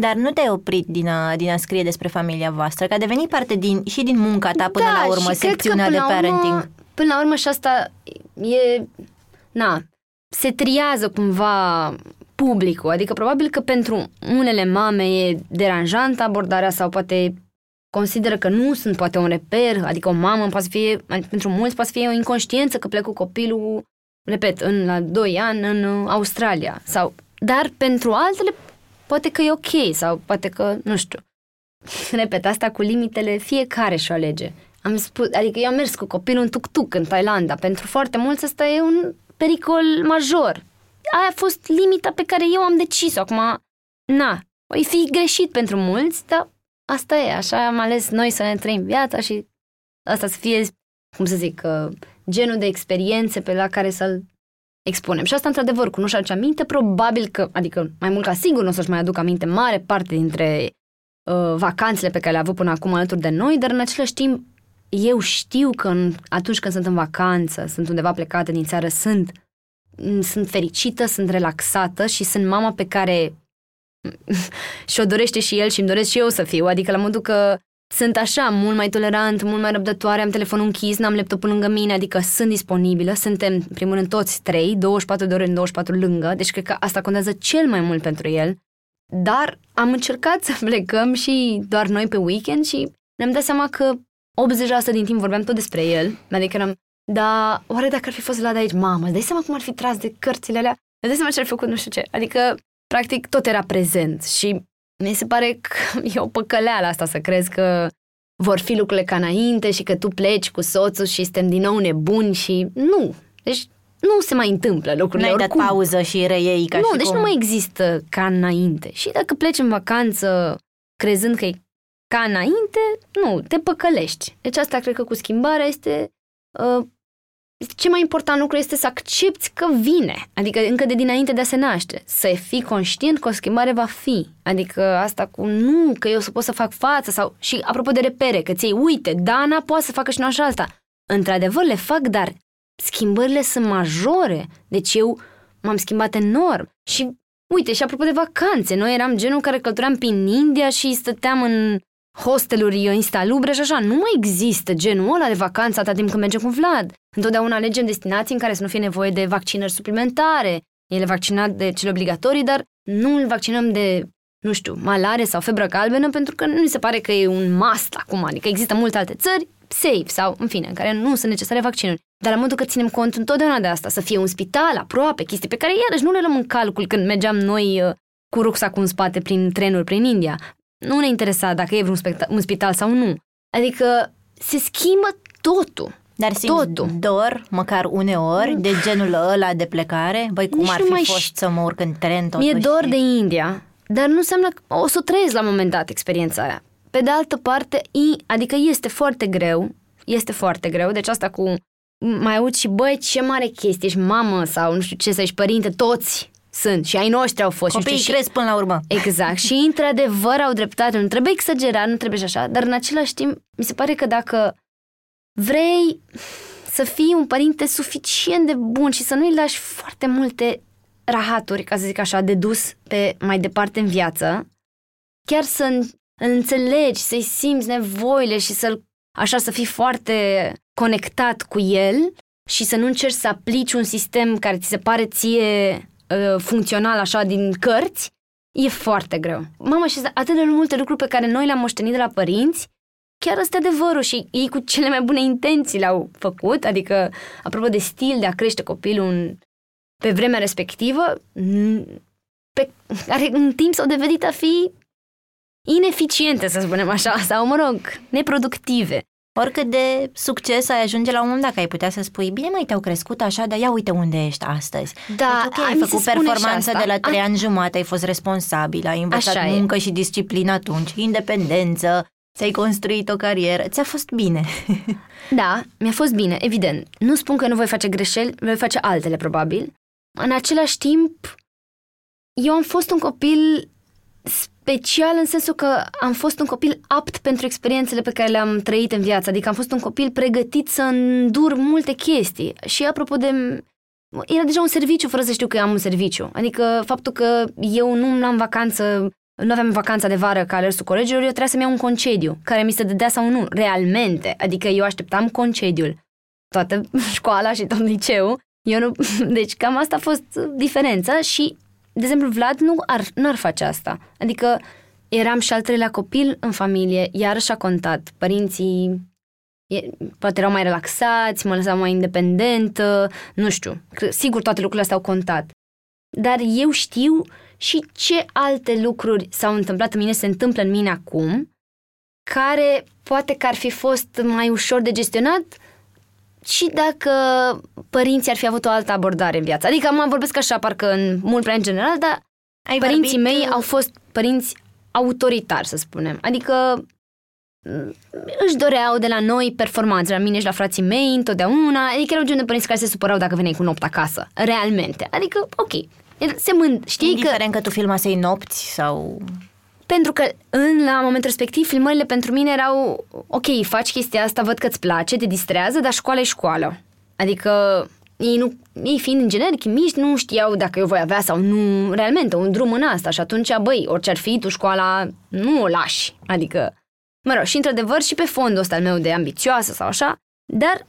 B: Dar nu te-ai oprit din a, din a scrie despre familia voastră, că a devenit parte din, și din munca ta până
D: da,
B: la urmă,
D: și cred că
B: secțiunea de
D: până la
B: parenting.
D: Urmă, până la urmă și asta e, na, se triază cumva publicul. Adică probabil că pentru unele mame e deranjantă abordarea sau poate consideră că nu sunt poate un reper, adică o mamă poate să fie, pentru mulți poate să fie o inconștiență că plec cu copilul, repet, în, la 2 ani în uh, Australia. Sau, dar pentru altele poate că e ok sau poate că, nu știu. Repet, asta cu limitele, fiecare și-o alege. Am spus, adică eu am mers cu copilul în tuk-tuk în Thailanda. Pentru foarte mulți asta e un pericol major. Aia a fost limita pe care eu am decis-o. Acum, na, o fi greșit pentru mulți, dar asta e, așa am ales noi să ne trăim viața și asta să fie, cum să zic, uh, genul de experiențe pe la care să-l expunem. Și asta, într-adevăr, cu nu și-aduce aminte, probabil că, adică mai mult ca sigur nu o să-și mai aduc aminte mare parte dintre uh, vacanțele pe care le-a avut până acum alături de noi, dar în același timp eu știu că în, atunci când sunt în vacanță, sunt undeva plecată din țară, sunt, sunt fericită, sunt relaxată și sunt mama pe care și-o dorește și el și îmi doresc și eu să fiu. Adică la modul că sunt așa, mult mai tolerant, mult mai răbdătoare, am telefonul închis, n-am laptopul lângă mine, adică sunt disponibilă, suntem, în primul rând, toți trei, 24 de ore în 24 lângă, deci cred că asta contează cel mai mult pentru el. Dar am încercat să plecăm și doar noi pe weekend și ne-am dat seama că 80% din timp vorbeam tot despre el, adică eram, da, oare dacă ar fi fost la de aici, mamă, îți dai seama cum ar fi tras de cărțile alea? Îți dai seama ce ar fi făcut, nu știu ce. Adică, practic, tot era prezent și mi se pare că e o păcăleală asta să crezi că vor fi lucrurile ca înainte și că tu pleci cu soțul și suntem din nou nebuni și nu. Deci nu se mai întâmplă lucrurile
B: N-ai dat
D: oricum.
B: pauză și reiei ca
D: nu,
B: și
D: deci
B: cum...
D: nu mai există ca înainte. Și dacă pleci în vacanță crezând că e ca înainte, nu, te păcălești. Deci asta cred că cu schimbarea este uh, ce mai important lucru este să accepti că vine, adică încă de dinainte de a se naște, să fii conștient că o schimbare va fi, adică asta cu nu, că eu să pot să fac față sau și apropo de repere, că ți uite, Dana poate să facă și nu așa asta. Într-adevăr le fac, dar schimbările sunt majore, deci eu m-am schimbat enorm și uite, și apropo de vacanțe, noi eram genul care călătoream prin India și stăteam în hosteluri instalubre și așa. Nu mai există genul ăla de vacanță atât timp când mergem cu Vlad. Întotdeauna alegem destinații în care să nu fie nevoie de vaccinări suplimentare. El e vaccinat de cele obligatorii, dar nu îl vaccinăm de, nu știu, malare sau febră galbenă, pentru că nu mi se pare că e un must acum. Adică există multe alte țări safe sau, în fine, în care nu sunt necesare vaccinuri. Dar la modul că ținem cont întotdeauna de asta, să fie un spital aproape, chestii pe care iarăși nu le luăm în calcul când mergeam noi uh, cu rucsacul în spate prin trenuri prin India nu ne interesa dacă e vreun specta- un spital sau nu. Adică se schimbă totul.
B: Dar simți totul. dor, măcar uneori, de genul ăla de plecare? Băi, cum Nici ar fi mai fost să mă urc în tren totuși?
D: Mi-e dor de India, dar nu înseamnă că o să trăiesc la un moment dat experiența aia. Pe de altă parte, adică este foarte greu, este foarte greu, deci asta cu mai aud și băi, ce mare chestie, ești mamă sau nu știu ce, să ești părinte, toți sunt și ai noștri au fost.
B: Copiii
D: știu,
B: cresc până la urmă.
D: Exact. și într-adevăr au dreptate. Nu trebuie exagerat, nu trebuie și așa, dar în același timp mi se pare că dacă vrei să fii un părinte suficient de bun și să nu-i lași foarte multe rahaturi, ca să zic așa, de dus pe mai departe în viață, chiar să înțelegi, să-i simți nevoile și să-l așa să fii foarte conectat cu el și să nu încerci să aplici un sistem care ți se pare ție Uh, funcțional așa din cărți, e foarte greu. Mama, și atât de multe lucruri pe care noi le-am moștenit de la părinți, chiar ăsta adevărul și ei cu cele mai bune intenții le-au făcut, adică, apropo de stil de a crește copilul în, pe vremea respectivă, pe care în timp s-au devenit a fi ineficiente, să spunem așa, sau, mă rog, neproductive.
B: Oricât de succes ai ajunge la un moment dat, că ai putea să spui, bine mai te-au crescut așa, dar ia uite unde ești astăzi.
D: Da,
B: deci, ok, ai făcut performanță de la trei ani jumate, ai fost responsabil, ai învățat așa muncă e. și disciplină atunci, independență, ți-ai construit o carieră, ți-a fost bine.
D: da, mi-a fost bine, evident. Nu spun că nu voi face greșeli, voi face altele probabil. În același timp, eu am fost un copil special în sensul că am fost un copil apt pentru experiențele pe care le-am trăit în viață, adică am fost un copil pregătit să îndur multe chestii. Și apropo de... Era deja un serviciu fără să știu că am un serviciu. Adică faptul că eu nu am vacanță, nu aveam vacanța de vară ca alersul colegilor, eu trebuia să-mi iau un concediu, care mi se dădea sau nu, realmente. Adică eu așteptam concediul. Toată școala și tot liceu. Eu nu... Deci cam asta a fost diferența și de exemplu, Vlad nu ar, nu ar face asta. Adică eram și al treilea copil în familie, iarăși a contat. Părinții e, poate erau mai relaxați, mă lăsau mai independentă, nu știu. Sigur, toate lucrurile astea au contat. Dar eu știu și ce alte lucruri s-au întâmplat în mine, se întâmplă în mine acum, care poate că ar fi fost mai ușor de gestionat și dacă părinții ar fi avut o altă abordare în viață. Adică mă vorbesc așa, parcă în mult prea în general, dar Ai părinții vorbit... mei uh, au fost părinți autoritari, să spunem. Adică mm, își doreau de la noi performanțe, la mine și la frații mei întotdeauna, adică erau genul de părinți care se supărau dacă veneai cu nopt acasă, realmente. Adică, ok, se mând, știi
B: Indiferent că... că tu filmasei nopți sau...
D: Pentru că în, la momentul respectiv filmările pentru mine erau ok, faci chestia asta, văd că îți place, te distrează, dar școala e școală. Adică ei, nu, ei fiind inginer chimiști nu știau dacă eu voi avea sau nu realmente un drum în asta și atunci, băi, orice ar fi, tu școala nu o lași. Adică, mă rog, și într-adevăr și pe fondul ăsta al meu de ambițioasă sau așa, dar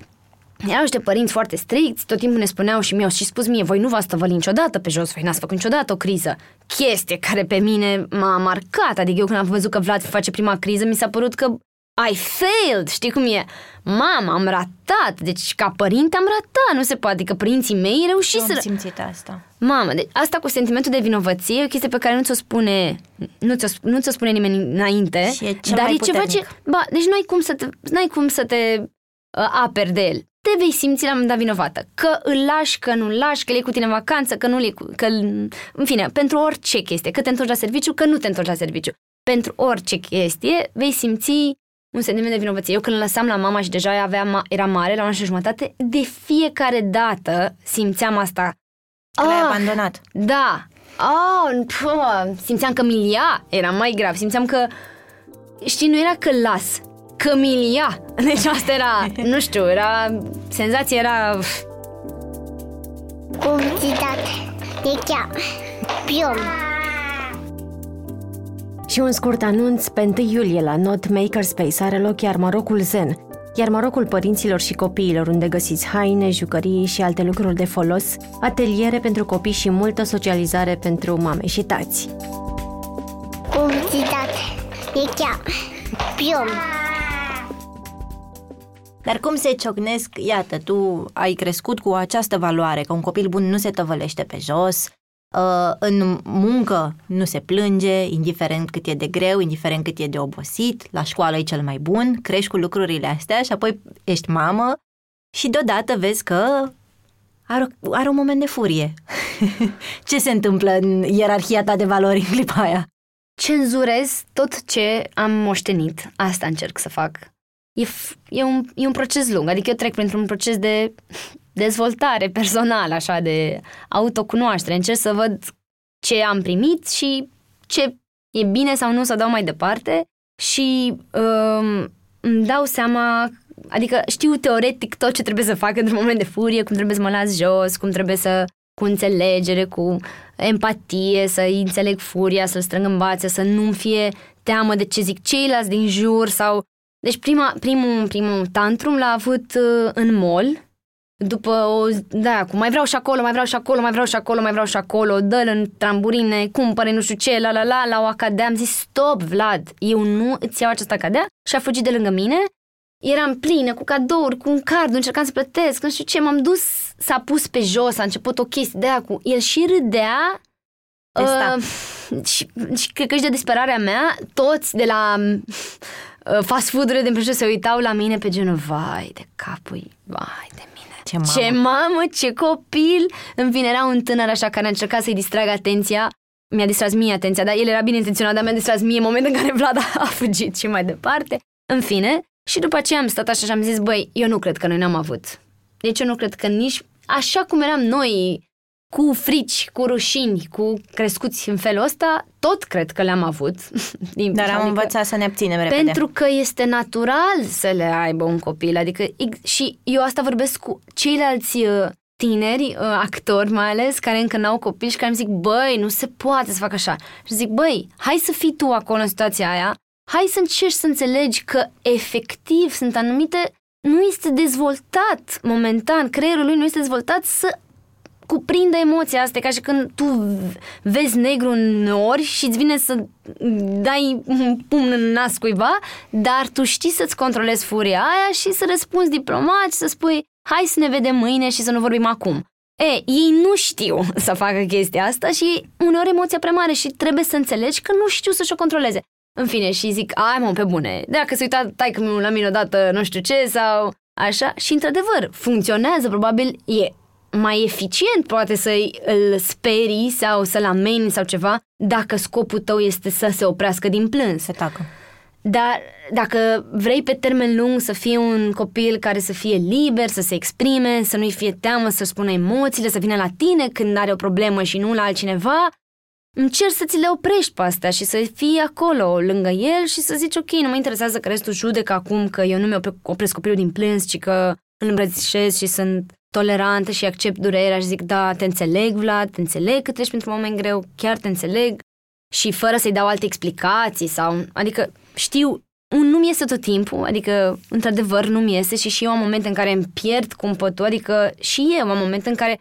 D: erau niște părinți foarte stricți, tot timpul ne spuneau și mi-au și spus mie, voi nu v-ați tăvălit niciodată pe jos, voi n-ați făcut niciodată o criză. Chestie care pe mine m-a marcat, adică eu când am văzut că Vlad face prima criză, mi s-a părut că I failed, știi cum e? Mama, am ratat, deci ca părinte am ratat, nu se poate, adică părinții mei reușit să...
B: am simțit asta.
D: Mamă, deci asta cu sentimentul de vinovăție e o chestie pe care nu ți-o spune, nu ți-o, nu ți-o spune nimeni înainte,
B: și e dar e ceva ce...
D: Ba, deci nu ai cum să te, n-ai cum să te uh, aperi de el te vei simți la un dat vinovată. Că îl lași, că nu-l lași, că el e cu tine în vacanță, că nu e cu... Că, în fine, pentru orice chestie. Că te întorci la serviciu, că nu te întorci la serviciu. Pentru orice chestie vei simți un sentiment de vinovăție. Eu când îl lăsam la mama și deja ea avea, era mare, la una și jumătate, de fiecare dată simțeam asta.
B: Că l-ai abandonat.
D: Da. Oh, pă, simțeam că milia era mai grav. Simțeam că, știi, nu era că las, că milia. Deci asta era, nu știu, era, senzația era...
C: Publicitate. E cheamă. Piom.
A: Și un scurt anunț, pe 1 iulie la Not Makerspace are loc iar Marocul Zen, iar Marocul părinților și copiilor, unde găsiți haine, jucării și alte lucruri de folos, ateliere pentru copii și multă socializare pentru mame și tați.
C: Publicitate. E cheamă. Piom.
B: Dar cum se ciocnesc, iată, tu ai crescut cu această valoare, că un copil bun nu se tăvălește pe jos, uh, în muncă nu se plânge, indiferent cât e de greu, indiferent cât e de obosit, la școală e cel mai bun, crești cu lucrurile astea și apoi ești mamă și deodată vezi că are, are un moment de furie. Ce se întâmplă în ierarhia ta de valori în clipa aia?
D: Cenzurez tot ce am moștenit. Asta încerc să fac. E, f- e, un, e un proces lung, adică eu trec printr-un proces de dezvoltare personală, așa, de autocunoaștere. Încerc să văd ce am primit și ce e bine sau nu să dau mai departe și um, îmi dau seama, adică știu teoretic tot ce trebuie să fac într-un moment de furie, cum trebuie să mă las jos, cum trebuie să cu înțelegere, cu empatie, să înțeleg furia, să-l strâng în bațe, să nu-mi fie teamă de ce zic ceilalți din jur sau... Deci prima, primul, primul tantrum l-a avut uh, în mall, după o, da, cu mai vreau și acolo, mai vreau și acolo, mai vreau și acolo, mai vreau și acolo, dă-l în tramburine, cumpăre nu știu ce, la la la, la o acadea, am zis, stop, Vlad, eu nu îți iau această acadea și a fugit de lângă mine, eram plină cu cadouri, cu un card, încercam să plătesc, nu știu ce, m-am dus, s-a pus pe jos, a început o chestie de aia cu, el și râdea,
B: Testa.
D: uh, și, și cred că și de disperarea mea, toți de la uh, fast food-urile din Brașov se uitau la mine pe genul, vai de capul, vai de mine.
B: Ce mamă.
D: Ce mamă, ce copil! În fine, era un tânăr așa care a încercat să-i distragă atenția. Mi-a distras mie atenția, dar el era bine intenționat, dar mi-a distras mie în momentul în care Vlad a fugit și mai departe. În fine, și după aceea am stat așa și am zis, băi, eu nu cred că noi n-am avut. Deci eu nu cred că nici, așa cum eram noi, cu frici, cu rușini, cu crescuți în felul ăsta, tot cred că le-am avut. Din-
B: Dar am
D: adică-
B: învățat să ne abținem repede.
D: pentru că este natural să le aibă un copil. Adică, ex- și eu asta vorbesc cu ceilalți uh, tineri, uh, actori mai ales, care încă n-au copii și care îmi zic, băi, nu se poate să fac așa. Și zic, băi, hai să fii tu acolo în situația aia, hai să încerci să înțelegi că efectiv sunt anumite, nu este dezvoltat momentan, creierul lui nu este dezvoltat să cuprinde emoția asta, e ca și când tu vezi negru în nori și îți vine să dai un pumn în nas cuiva, dar tu știi să-ți controlezi furia aia și să răspunzi diplomat și să spui hai să ne vedem mâine și să nu vorbim acum. E, ei nu știu să facă chestia asta și uneori emoția prea mare și trebuie să înțelegi că nu știu să-și o controleze. În fine, și zic, ai mă, pe bune, dacă se uita taică la mine odată nu știu ce sau așa, și într-adevăr, funcționează, probabil e mai eficient poate să îl sperii sau să-l ameni sau ceva dacă scopul tău este să se oprească din plâns.
B: Se tacă.
D: Dar dacă vrei pe termen lung să fie un copil care să fie liber, să se exprime, să nu-i fie teamă să spună emoțiile, să vină la tine când are o problemă și nu la altcineva, încerci să ți le oprești pe astea și să fii acolo lângă el și să zici ok, nu mă interesează că restul judecă acum că eu nu mi opresc copilul din plâns, ci că îl îmbrățișez și sunt tolerantă și accept durerea și zic da, te înțeleg Vlad, te înțeleg că treci printr-un moment greu, chiar te înțeleg și fără să-i dau alte explicații sau, adică știu, un nu-mi iese tot timpul, adică într-adevăr nu-mi iese și și eu am momente în care îmi pierd cumpătul, adică și eu am momente în care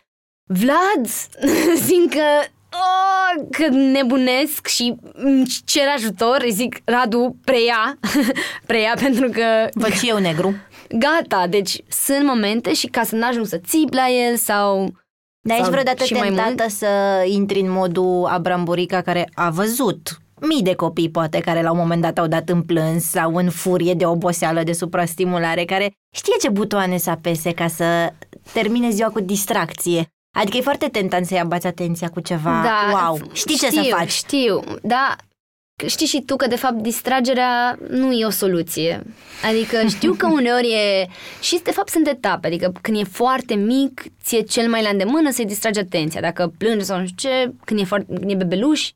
D: Vlad, simt că oh, că nebunesc și îmi cer ajutor, îi zic Radu, preia, preia pentru că
B: Văd și eu negru.
D: Gata, deci sunt momente și ca să n-ajung să țip la el sau...
B: Dar ești
D: sau
B: vreodată
D: și mai
B: tentată
D: mult.
B: să intri în modul Abram Burica care a văzut mii de copii poate care la un moment dat au dat în plâns sau în furie de oboseală, de suprastimulare, care știe ce butoane să apese ca să termine ziua cu distracție. Adică e foarte tentant să-i abați atenția cu ceva. wow, știi ce
D: știu,
B: să faci.
D: Știu, da. Știi și tu că de fapt distragerea nu e o soluție. Adică știu că uneori e... Și de fapt sunt etape, adică când e foarte mic, ți-e cel mai la îndemână să-i distragi atenția. Dacă plânge sau nu știu ce, când e, foarte, când e bebeluș.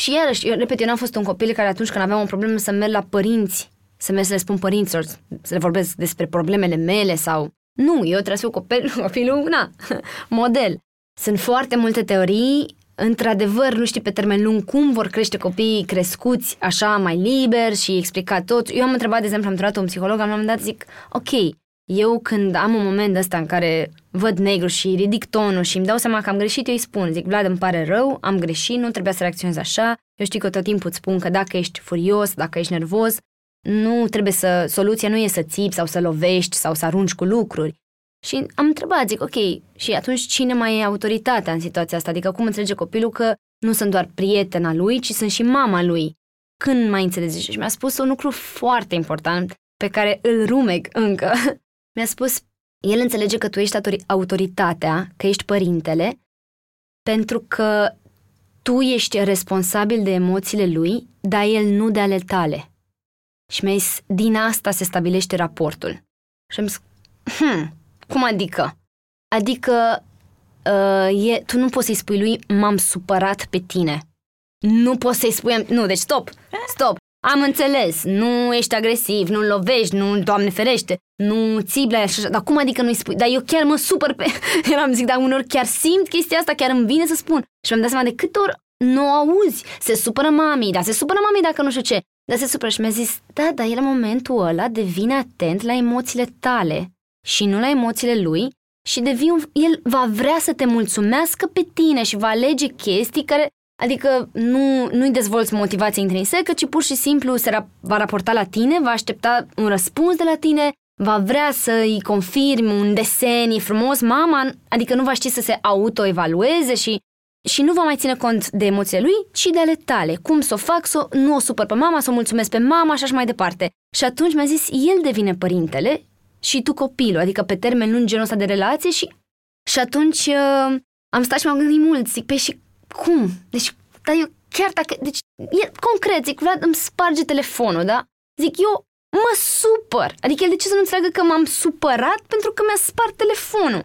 D: Și iarăși, eu repet, eu n-am fost un copil care atunci când aveam o problemă să merg la părinți, să merg să le spun părinților, să le vorbesc despre problemele mele sau... Nu, eu trebuie să fiu copil, copilul, na, model. Sunt foarte multe teorii într-adevăr, nu știi pe termen lung cum vor crește copiii crescuți așa mai liber și explica tot. Eu am întrebat, de exemplu, am întrebat un psiholog, am moment dat zic, ok, eu când am un moment ăsta în care văd negru și ridic tonul și îmi dau seama că am greșit, eu îi spun, zic, Vlad, îmi pare rău, am greșit, nu trebuia să reacționez așa, eu știu că tot timpul îți spun că dacă ești furios, dacă ești nervos, nu trebuie să, soluția nu e să țipi sau să lovești sau să arunci cu lucruri. Și am întrebat, zic, ok, și atunci cine mai e autoritatea în situația asta? Adică cum înțelege copilul că nu sunt doar prietena lui, ci sunt și mama lui? Când mai înțelege? Și mi-a spus un lucru foarte important pe care îl rumeg încă. mi-a spus, el înțelege că tu ești autoritatea, că ești părintele, pentru că tu ești responsabil de emoțiile lui, dar el nu de ale tale. Și mi-a zis, din asta se stabilește raportul. Și am zis, hmm, cum adică? Adică uh, e, tu nu poți să-i spui lui m-am supărat pe tine. Nu poți să-i spui... Nu, deci stop, stop. Am înțeles, nu ești agresiv, nu lovești, nu, doamne ferește, nu țipi la așa, dar cum adică nu-i spui? Dar eu chiar mă supăr pe... Eram zic, dar uneori chiar simt chestia asta, chiar îmi vine să spun. Și mi-am dat seama de câte ori nu auzi, se supără mami, dar se supără mami dacă nu știu ce. Dar se supără și mi-a zis, da, dar el în momentul ăla devine atent la emoțiile tale și nu la emoțiile lui și devii un, el va vrea să te mulțumească pe tine și va alege chestii care, adică nu, nu-i dezvolți motivație intrinsecă, ci pur și simplu se ra- va raporta la tine, va aștepta un răspuns de la tine, va vrea să-i confirmi un desen, e frumos, mama, adică nu va ști să se autoevalueze și și nu va mai ține cont de emoțiile lui, ci de ale tale. Cum să o fac, să nu o supăr pe mama, să o mulțumesc pe mama și așa mai departe. Și atunci mi-a zis, el devine părintele și tu copilul, adică pe termen lung genul ăsta de relație și, și atunci uh, am stat și m-am gândit mult, zic, pe și cum? Deci, dar eu chiar dacă, deci, e concret, zic, Vlad îmi sparge telefonul, da? Zic, eu mă supăr. Adică el de ce să nu înțeleagă că m-am supărat pentru că mi-a spart telefonul?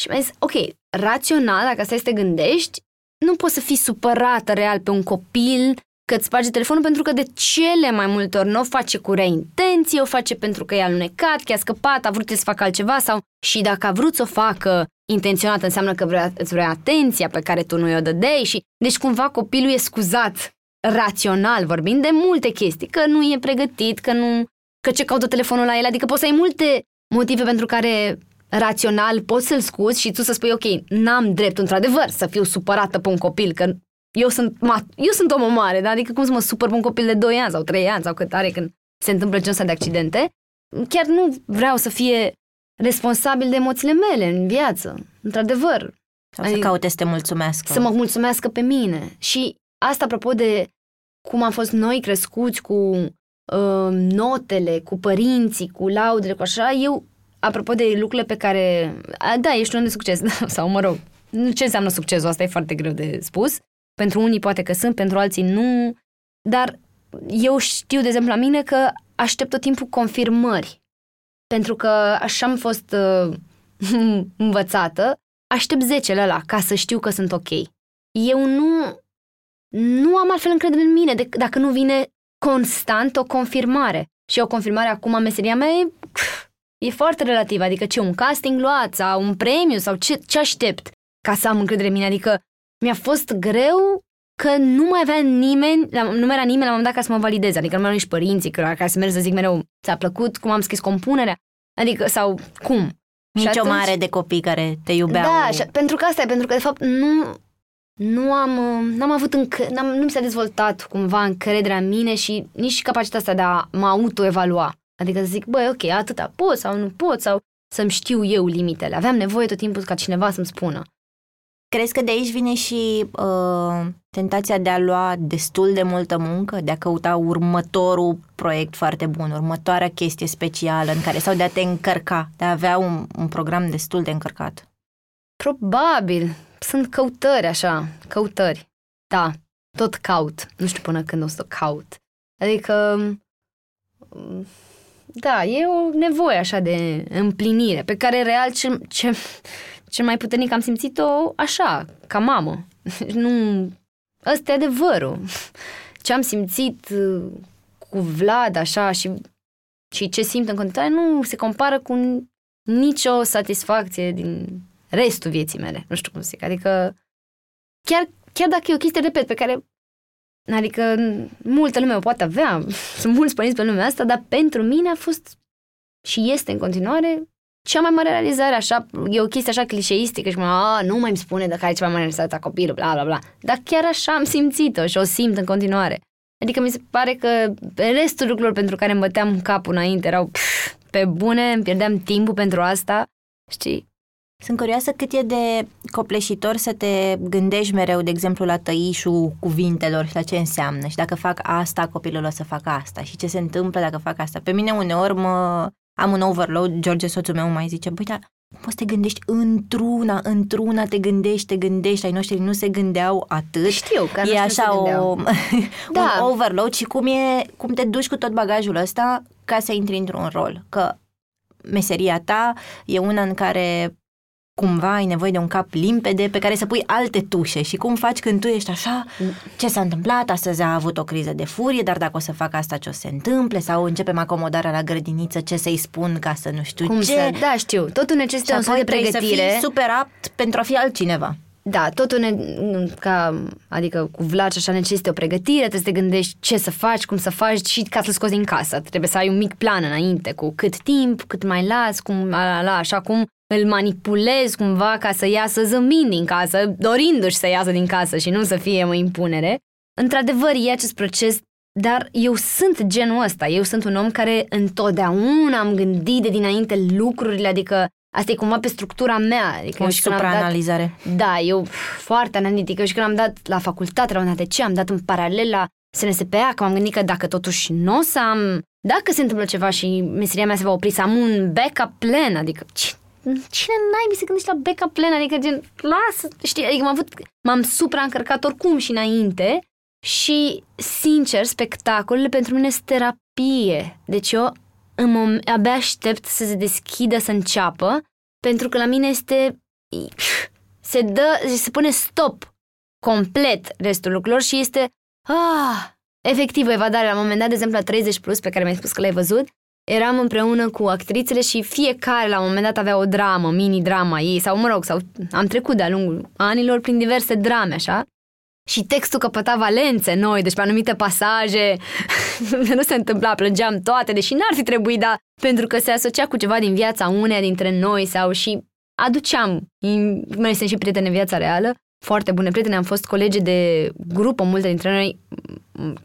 D: Și mi-a zis, ok, rațional, dacă stai să te gândești, nu poți să fii supărată real pe un copil că îți sparge telefonul pentru că de cele mai multe ori nu o face cu rea intenție, o face pentru că e alunecat, că a scăpat, a vrut să facă altceva sau și dacă a vrut să o facă intenționat înseamnă că vrea, îți vrea atenția pe care tu nu i-o dădeai și deci cumva copilul e scuzat rațional vorbind de multe chestii, că nu e pregătit, că nu că ce caută telefonul la el, adică poți să ai multe motive pentru care rațional poți să-l scuzi și tu să spui, ok, n-am drept într-adevăr să fiu supărată pe un copil, că eu sunt, eu sunt om mare, da? adică cum să mă supăr pe un copil de 2 ani sau 3 ani sau cât are când se întâmplă genul ăsta de accidente. Chiar nu vreau să fie responsabil de emoțiile mele în viață, într-adevăr.
B: Sau adică, să caute să te mulțumească.
D: Să mă mulțumească pe mine. Și asta apropo de cum am fost noi crescuți cu uh, notele, cu părinții, cu laudele, cu așa, eu, apropo de lucrurile pe care, da, ești un om de succes, sau mă rog, ce înseamnă succesul, asta e foarte greu de spus, pentru unii poate că sunt, pentru alții nu, dar eu știu, de exemplu, la mine că aștept tot timpul confirmări. Pentru că așa am fost uh, învățată, aștept zecele ăla ca să știu că sunt ok. Eu nu, nu am altfel încredere în mine de, dacă nu vine constant o confirmare. Și o confirmare acum a meseria mea e, e foarte relativă, adică ce, un casting luat sau un premiu sau ce, ce aștept ca să am încredere în mine, adică mi-a fost greu că nu mai avea nimeni, nu mai era nimeni la un moment dat ca să mă valideze, adică nu mai erau nici părinții ca să merg să zic mereu, ți-a plăcut cum am scris compunerea? Adică, sau cum?
B: Nici o atunci, mare de copii care te iubeau.
D: Da, și, pentru că asta e, pentru că de fapt nu, nu am, n-am avut încă, n-am, nu mi s-a dezvoltat cumva încrederea în mine și nici capacitatea asta de a mă autoevalua. Adică să zic, băi, ok, atâta pot sau nu pot sau să-mi știu eu limitele. Aveam nevoie tot timpul ca cineva să-mi spună.
B: Crezi că de aici vine și uh, tentația de a lua destul de multă muncă, de a căuta următorul proiect foarte bun, următoarea chestie specială în care sau de a te încărca, de a avea un, un program destul de încărcat?
D: Probabil. Sunt căutări așa, căutări. Da. tot caut. Nu știu până când o să o caut. Adică, mm, da, e o nevoie așa de împlinire, pe care real cel, cel, cel mai puternic am simțit-o așa, ca mamă. Nu, ăsta e adevărul. Ce am simțit uh, cu Vlad așa și, și ce simt în continuare nu se compară cu nicio satisfacție din restul vieții mele. Nu știu cum să zic. Adică chiar, chiar dacă e o chestie, repet, pe care Adică multă lume o poate avea, sunt mulți părinți pe lumea asta, dar pentru mine a fost și este în continuare cea mai mare realizare, așa, e o chestie așa clișeistică și mă, a, nu mai îmi spune de care e cea mai mare realizare a copilul, bla, bla, bla. Dar chiar așa am simțit-o și o simt în continuare. Adică mi se pare că restul lucrurilor pentru care îmi băteam capul înainte erau pf, pe bune, îmi pierdeam timpul pentru asta, știi?
B: Sunt curioasă cât e de copleșitor să te gândești mereu, de exemplu, la tăișul cuvintelor și la ce înseamnă și dacă fac asta, copilul o să facă asta și ce se întâmplă dacă fac asta. Pe mine uneori mă, am un overload, George, soțul meu, mai zice, băi, dar poți să te gândești într-una, într-una te gândești, te gândești, ai noștri nu se gândeau atât.
D: Știu, că
B: e așa o,
D: da.
B: un overload și cum, e, cum te duci cu tot bagajul ăsta ca să intri într-un rol. Că meseria ta e una în care cumva ai nevoie de un cap limpede pe care să pui alte tușe și cum faci când tu ești așa, ce s-a întâmplat, astăzi a avut o criză de furie, dar dacă o să fac asta ce o să se întâmple sau începem acomodarea la grădiniță, ce să-i spun ca să nu știu
D: cum
B: ce.
D: Să, da, știu, totul necesită un de pregătire.
B: să fii super apt pentru a fi altcineva.
D: Da, totul ne, ca, adică cu Vlad așa necesită o pregătire, trebuie să te gândești ce să faci, cum să faci și ca să-l scoți din casă. Trebuie să ai un mic plan înainte cu cât timp, cât mai las, cum, la, la, așa cum îl manipulez cumva ca să iasă zâmbind din casă, dorindu-și să iasă din casă și nu să fie o impunere. Într-adevăr, e acest proces, dar eu sunt genul ăsta. Eu sunt un om care întotdeauna am gândit de dinainte lucrurile, adică asta e cumva pe structura mea. Adică
B: o supraanalizare.
D: Dat, da, eu foarte analitică și când am dat la facultate, la un dat de ce, am dat în paralel la SNSPA, că m-am gândit că dacă totuși nu o să am, dacă se întâmplă ceva și meseria mea se va opri, să am un backup plan, adică ce cine n-ai se gândește la backup plan, adică gen, lasă, știi, adică m-am, avut, m-am supraîncărcat oricum și înainte și, sincer, spectacolele pentru mine sunt terapie. Deci eu în mom- abia aștept să se deschidă, să înceapă, pentru că la mine este, se dă, se pune stop complet restul lucrurilor și este, ah, efectiv o evadare. La un moment dat, de exemplu, la 30 plus, pe care mi-ai spus că l-ai văzut, eram împreună cu actrițele și fiecare la un moment dat avea o dramă, mini-drama ei, sau mă rog, sau am trecut de-a lungul anilor prin diverse drame, așa, și textul căpăta valențe noi, deci pe anumite pasaje nu se întâmpla, plângeam toate, deși n-ar fi trebuit, dar pentru că se asocia cu ceva din viața uneia dintre noi sau și aduceam, mai sunt și prieteni în viața reală, foarte bune prieteni, am fost colegi de grupă, multe dintre noi,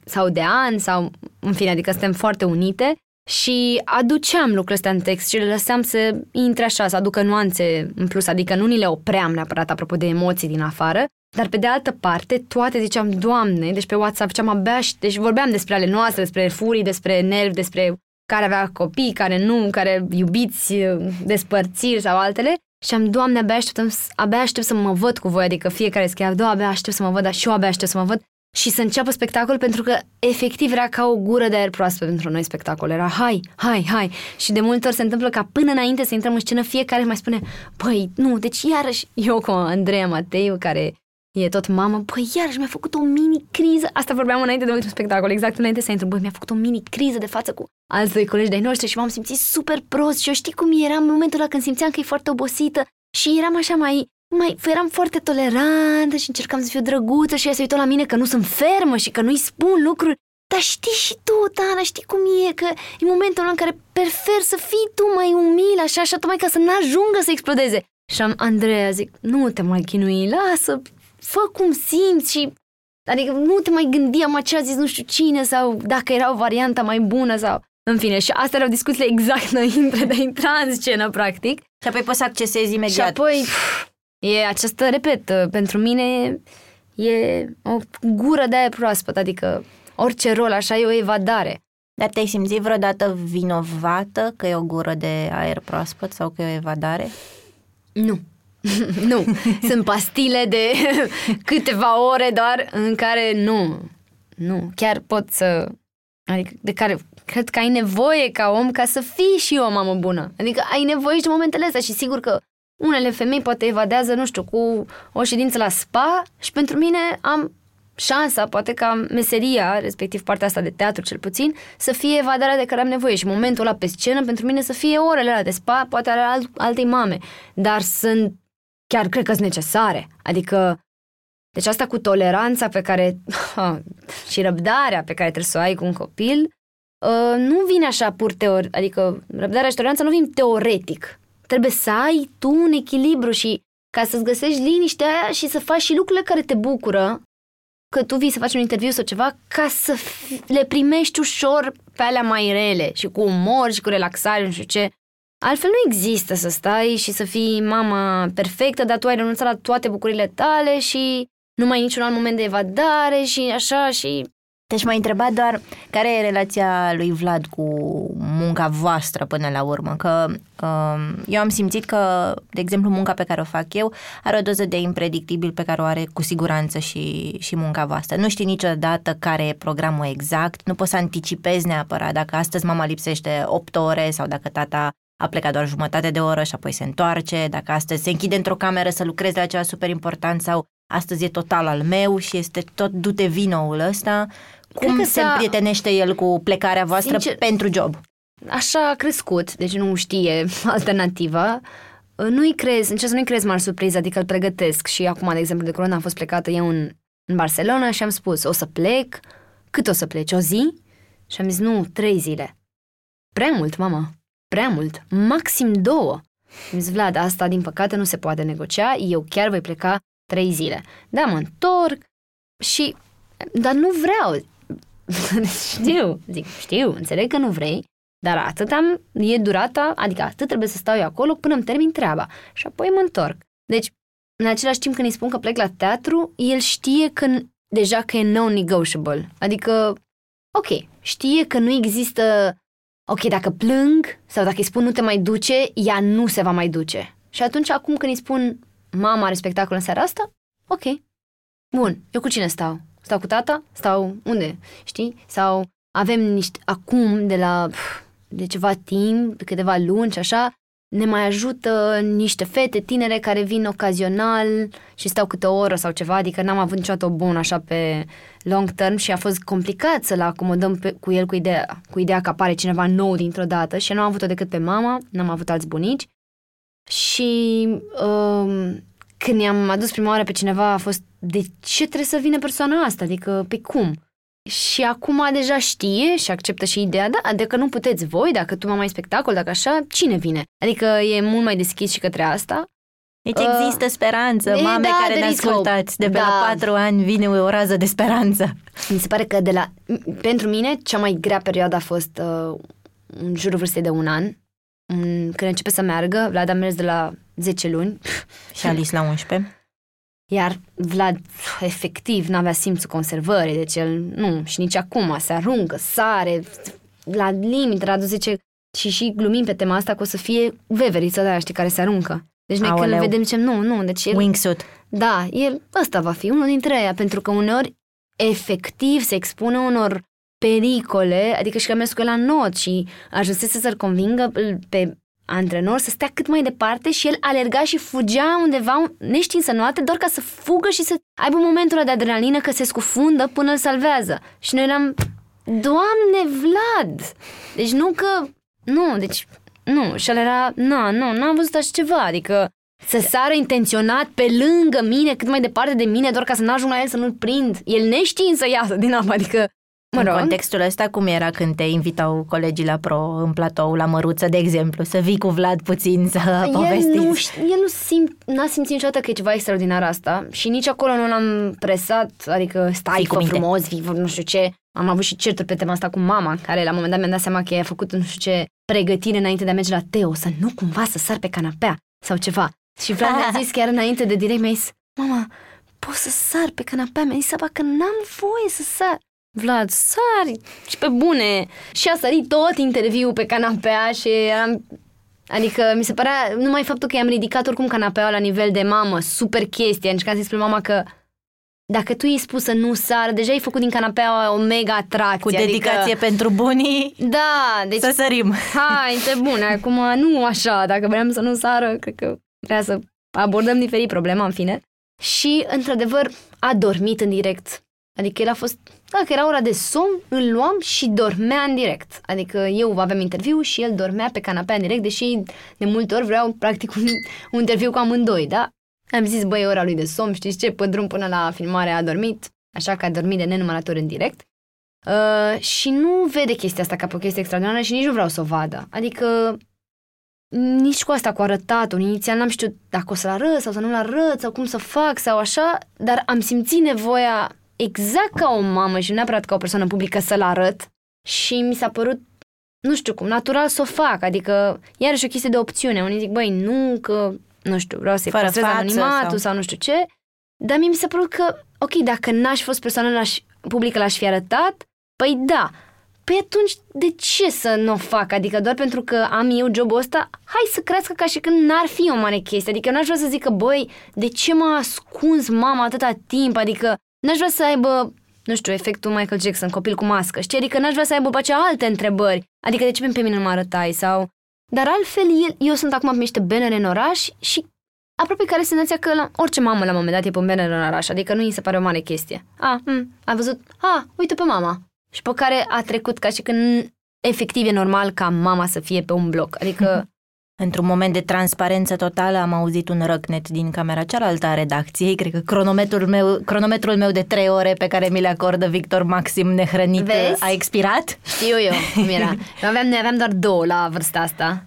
D: sau de ani, sau în fine, adică suntem foarte unite și aduceam lucrurile astea în text și le lăseam să intre așa, să aducă nuanțe în plus, adică nu ni le opream neapărat apropo de emoții din afară, dar pe de altă parte, toate ziceam, Doamne, deci pe WhatsApp ziceam abia și, deci vorbeam despre ale noastre, despre furii, despre nervi, despre care avea copii, care nu, care iubiți, despărțiri sau altele. Și am, Doamne, abia aștept, abia aștept să mă văd cu voi, adică fiecare scria, Doamne, abia aștept să mă văd, dar și eu abia aștept să mă văd și să înceapă spectacol pentru că efectiv era ca o gură de aer proaspăt pentru noi spectacol. Era hai, hai, hai. Și de multe ori se întâmplă ca până înainte să intrăm în scenă fiecare mai spune păi, nu, deci iarăși eu cu Andreea Mateiu care e tot mamă, păi iarăși mi-a făcut o mini criză. Asta vorbeam înainte de ultimul spectacol, exact înainte să intru. Băi, mi-a făcut o mini criză de față cu alți doi colegi de-ai noștri și m-am simțit super prost și eu știi cum eram în momentul ăla când simțeam că e foarte obosită și eram așa mai mai eram foarte tolerantă și încercam să fiu drăguță și ea se uită la mine că nu sunt fermă și că nu-i spun lucruri. Dar știi și tu, Tana, știi cum e, că e momentul ăla în care prefer să fii tu mai umil, așa, așa, tocmai ca să n-ajungă să explodeze. Și am, Andreea, zic, nu te mai chinui, lasă, fă cum simți și... Adică nu te mai gândi, am ce a zis nu știu cine sau dacă era o variantă mai bună sau... În fine, și astea erau discuțiile exact înainte de a intra în scenă, practic.
B: Și apoi poți să accesezi imediat.
D: Și apoi, pf, E această, repet, pentru mine e o gură de aer proaspăt, adică orice rol așa e o evadare.
B: Dar te-ai simțit vreodată vinovată că e o gură de aer proaspăt sau că e o evadare?
D: Nu. nu, sunt pastile de câteva ore doar în care nu, nu, chiar pot să, adică de care cred că ai nevoie ca om ca să fii și o mamă bună. Adică ai nevoie și de momentele astea și sigur că unele femei poate evadează, nu știu, cu o ședință la spa și pentru mine am șansa, poate ca meseria, respectiv partea asta de teatru cel puțin, să fie evadarea de care am nevoie și momentul ăla pe scenă pentru mine să fie orele alea de spa, poate ale alt, altei mame, dar sunt, chiar cred că sunt necesare. Adică, deci asta cu toleranța pe care, și răbdarea pe care trebuie să o ai cu un copil, uh, nu vine așa pur teoretic, adică răbdarea și toleranța nu vin teoretic. Trebuie să ai tu un echilibru și ca să-ți găsești liniștea aia și să faci și lucrurile care te bucură, că tu vii să faci un interviu sau ceva, ca să le primești ușor pe alea mai rele și cu umor și cu relaxare, nu știu ce. Altfel nu există să stai și să fii mama perfectă, dar tu ai renunțat la toate bucurile tale și nu mai ai niciun alt moment de evadare și așa și
B: deci m-ai întrebat doar care e relația lui Vlad cu munca voastră până la urmă, că um, eu am simțit că, de exemplu, munca pe care o fac eu are o doză de impredictibil pe care o are cu siguranță și, și munca voastră. Nu știi niciodată care e programul exact, nu poți să anticipezi neapărat dacă astăzi mama lipsește 8 ore sau dacă tata a plecat doar jumătate de oră și apoi se întoarce, dacă astăzi se închide într-o cameră să lucreze la ceva super important sau astăzi e total al meu și este tot dute vinoul ăsta. Cum că se împrietenește el cu plecarea voastră Sincer, pentru job?
D: Așa a crescut, deci nu știe alternativa. Nu-i crezi, încerc să nu-i crezi mari surpriză, adică îl pregătesc și acum, de exemplu, de curând am fost plecată eu în, în Barcelona și am spus, o să plec, cât o să pleci, o zi? Și am zis, nu, trei zile. Prea mult, mama, prea mult, maxim două. Am zis, Vlad, asta din păcate nu se poate negocia, eu chiar voi pleca trei zile. Da, mă întorc și... Dar nu vreau. Știu, zic, știu, înțeleg că nu vrei, dar atât am, e durata, adică atât trebuie să stau eu acolo până îmi termin treaba și apoi mă întorc. Deci, în același timp când îi spun că plec la teatru, el știe că deja că e non-negotiable. Adică, ok, știe că nu există, ok, dacă plâng sau dacă îi spun nu te mai duce, ea nu se va mai duce. Și atunci acum când îi spun mama are spectacol în seara asta, ok, bun, eu cu cine stau? Stau cu tata? Stau unde? Știi? Sau avem niște, acum, de la de ceva timp, de câteva luni și așa, ne mai ajută niște fete tinere care vin ocazional și stau câte o oră sau ceva, adică n-am avut niciodată o bună așa pe long term și a fost complicat să-l acomodăm pe, cu el cu ideea, cu ideea că apare cineva nou dintr-o dată și nu am avut-o decât pe mama, n-am avut alți bunici și um, când i-am adus prima oară pe cineva a fost de ce trebuie să vină persoana asta? Adică pe cum? Și acum deja știe și acceptă și ideea, da, dacă nu puteți voi, dacă tu mai spectacol, dacă așa, cine vine? Adică e mult mai deschis și către asta.
B: Deci uh, există speranță, e, mame da, care ne ascultați, de pe da. la patru ani vine o rază de speranță.
D: Mi se pare că de la, pentru mine cea mai grea perioadă a fost uh, în jurul vârstei de un an, când începe să meargă, Vlad a mers de la 10 luni.
B: Și Alice la 11.
D: Iar Vlad, efectiv, n-avea simțul conservării, deci el, nu, și nici acum, se aruncă, sare, la limit, Radu zice, și și glumim pe tema asta că o să fie veverița de aia, știi, care se aruncă. Deci noi Aoleu. când le vedem zicem, nu, nu, deci el...
B: Wingsuit.
D: Da, el, ăsta va fi unul dintre ei, pentru că uneori efectiv se expune unor pericole, adică și că a mers cu el la not și ajunsese să-l convingă pe antrenor să stea cât mai departe și el alerga și fugea undeva neștiind să noate doar ca să fugă și să aibă momentul ăla de adrenalină că se scufundă până îl salvează. Și noi eram, Doamne Vlad! Deci nu că, nu, deci, nu, și el era, nu, nu, n-am văzut așa ceva, adică să sară intenționat pe lângă mine, cât mai departe de mine, doar ca să n-ajung la el să nu-l prind. El neștiind să iasă din apă, adică
B: Mă rog. În contextul ăsta, cum era când te invitau colegii la pro în platou, la Măruță, de exemplu, să vii cu Vlad puțin să povestiți?
D: El nu, el nu simt, n-a simțit niciodată că e ceva extraordinar asta și nici acolo nu l-am presat, adică stai cu frumos, vii, nu știu ce. Am avut și certuri pe tema asta cu mama, care la un moment dat mi-a dat seama că ea a făcut nu știu ce pregătire înainte de a merge la Teo, să nu cumva să sar pe canapea sau ceva. Și Vlad mi-a zis chiar înainte de direct, mi-a zis, mama, poți să sar pe canapea? Mi-a zis că n-am voie să sar. Vlad, sari! Și pe bune! Și a sărit tot interviul pe canapea și am... Adică mi se părea numai faptul că i-am ridicat oricum canapeaua la nivel de mamă, super chestie. Încercam să-i spun mama că dacă tu i-ai spus să nu sară, deja ai făcut din canapea o mega atracție.
B: Cu dedicație
D: adică,
B: pentru bunii,
D: Da, deci
B: să sărim.
D: hai, te bune, acum nu așa, dacă vrem să nu sară, cred că vrea să abordăm diferit problema, în fine. Și, într-adevăr, a dormit în direct. Adică el a fost, dacă era ora de somn, îl luam și dormea în direct. Adică eu aveam interviu și el dormea pe canapea în direct, deși de multe ori vreau practic un, un interviu cu amândoi, da? Am zis, băi, e ora lui de somn, știți ce, pe drum până la filmare a dormit, așa că a dormit de nenumărator în direct. Uh, și nu vede chestia asta ca pe o chestie extraordinară și nici nu vreau să o vadă. Adică nici cu asta, cu arătatul. Inițial n-am știut dacă o să-l arăt sau să nu-l arăt sau cum să fac sau așa, dar am simțit nevoia exact ca o mamă și nu neapărat ca o persoană publică să-l arăt și mi s-a părut, nu știu cum, natural să o fac. Adică, iarăși o chestie de opțiune. Unii zic, băi, nu, că, nu știu, vreau să-i
B: Fără
D: păstrez
B: față
D: anonimatul sau...
B: sau-
D: sau nu știu ce. Dar mie mi s-a părut că, ok, dacă n-aș fi fost persoană l-aș, publică, l-aș fi arătat, păi da, Păi atunci, de ce să nu o fac? Adică doar pentru că am eu jobul ăsta, hai să crească ca și când n-ar fi o mare chestie. Adică eu n-aș vrea să zică, băi, de ce m-a ascuns mama atâta timp? Adică n-aș vrea să aibă, nu știu, efectul Michael Jackson, copil cu mască, știi? Adică n-aș vrea să aibă pe aceea alte întrebări. Adică de ce pe mine nu mă arătai? Sau... Dar altfel, el, eu sunt acum pe niște bannere în oraș și aproape care senzația că la, orice mamă la un moment dat e pe un banner în oraș, adică nu îi se pare o mare chestie. A, hm, a văzut, a, uite pe mama. Și pe care a trecut ca și când efectiv e normal ca mama să fie pe un bloc. Adică,
B: Într-un moment de transparență totală am auzit un răcnet din camera cealaltă a redacției. Cred că cronometrul meu, cronometrul meu de trei ore pe care mi le acordă Victor Maxim nehrănit
D: Vezi?
B: a expirat.
D: știu eu cum era. Noi aveam, noi aveam doar două la vârsta asta.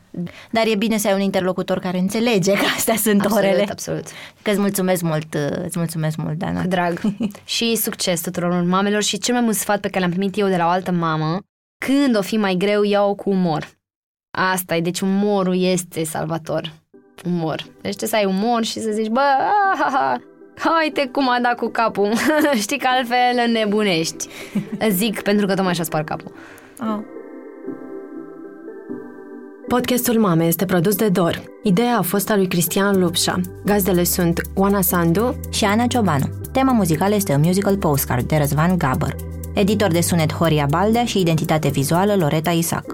B: Dar e bine să ai un interlocutor care înțelege că astea sunt
D: Absolut,
B: orele.
D: absolut.
B: Că îți mulțumesc mult, îți mulțumesc mult, Dana.
D: Cu drag. și succes tuturor mamelor și cel mai mult sfat pe care l-am primit eu de la o altă mamă, când o fi mai greu, ia-o cu umor. Asta e, deci umorul este salvator. Umor. Deci trebuie să ai umor și să zici, bă, ah, ha, ha, haide cum a dat cu capul. Știi că altfel înnebunești. Zic pentru că tocmai așa spar capul.
B: Oh.
A: Podcastul Mame este produs de Dor. Ideea a fost a lui Cristian Lupșa. Gazdele sunt Oana Sandu,
B: Și Ana Ciobanu. Tema muzicală este un musical postcard de Răzvan Gabăr. Editor de sunet Horia Baldea și identitate vizuală Loreta Isac.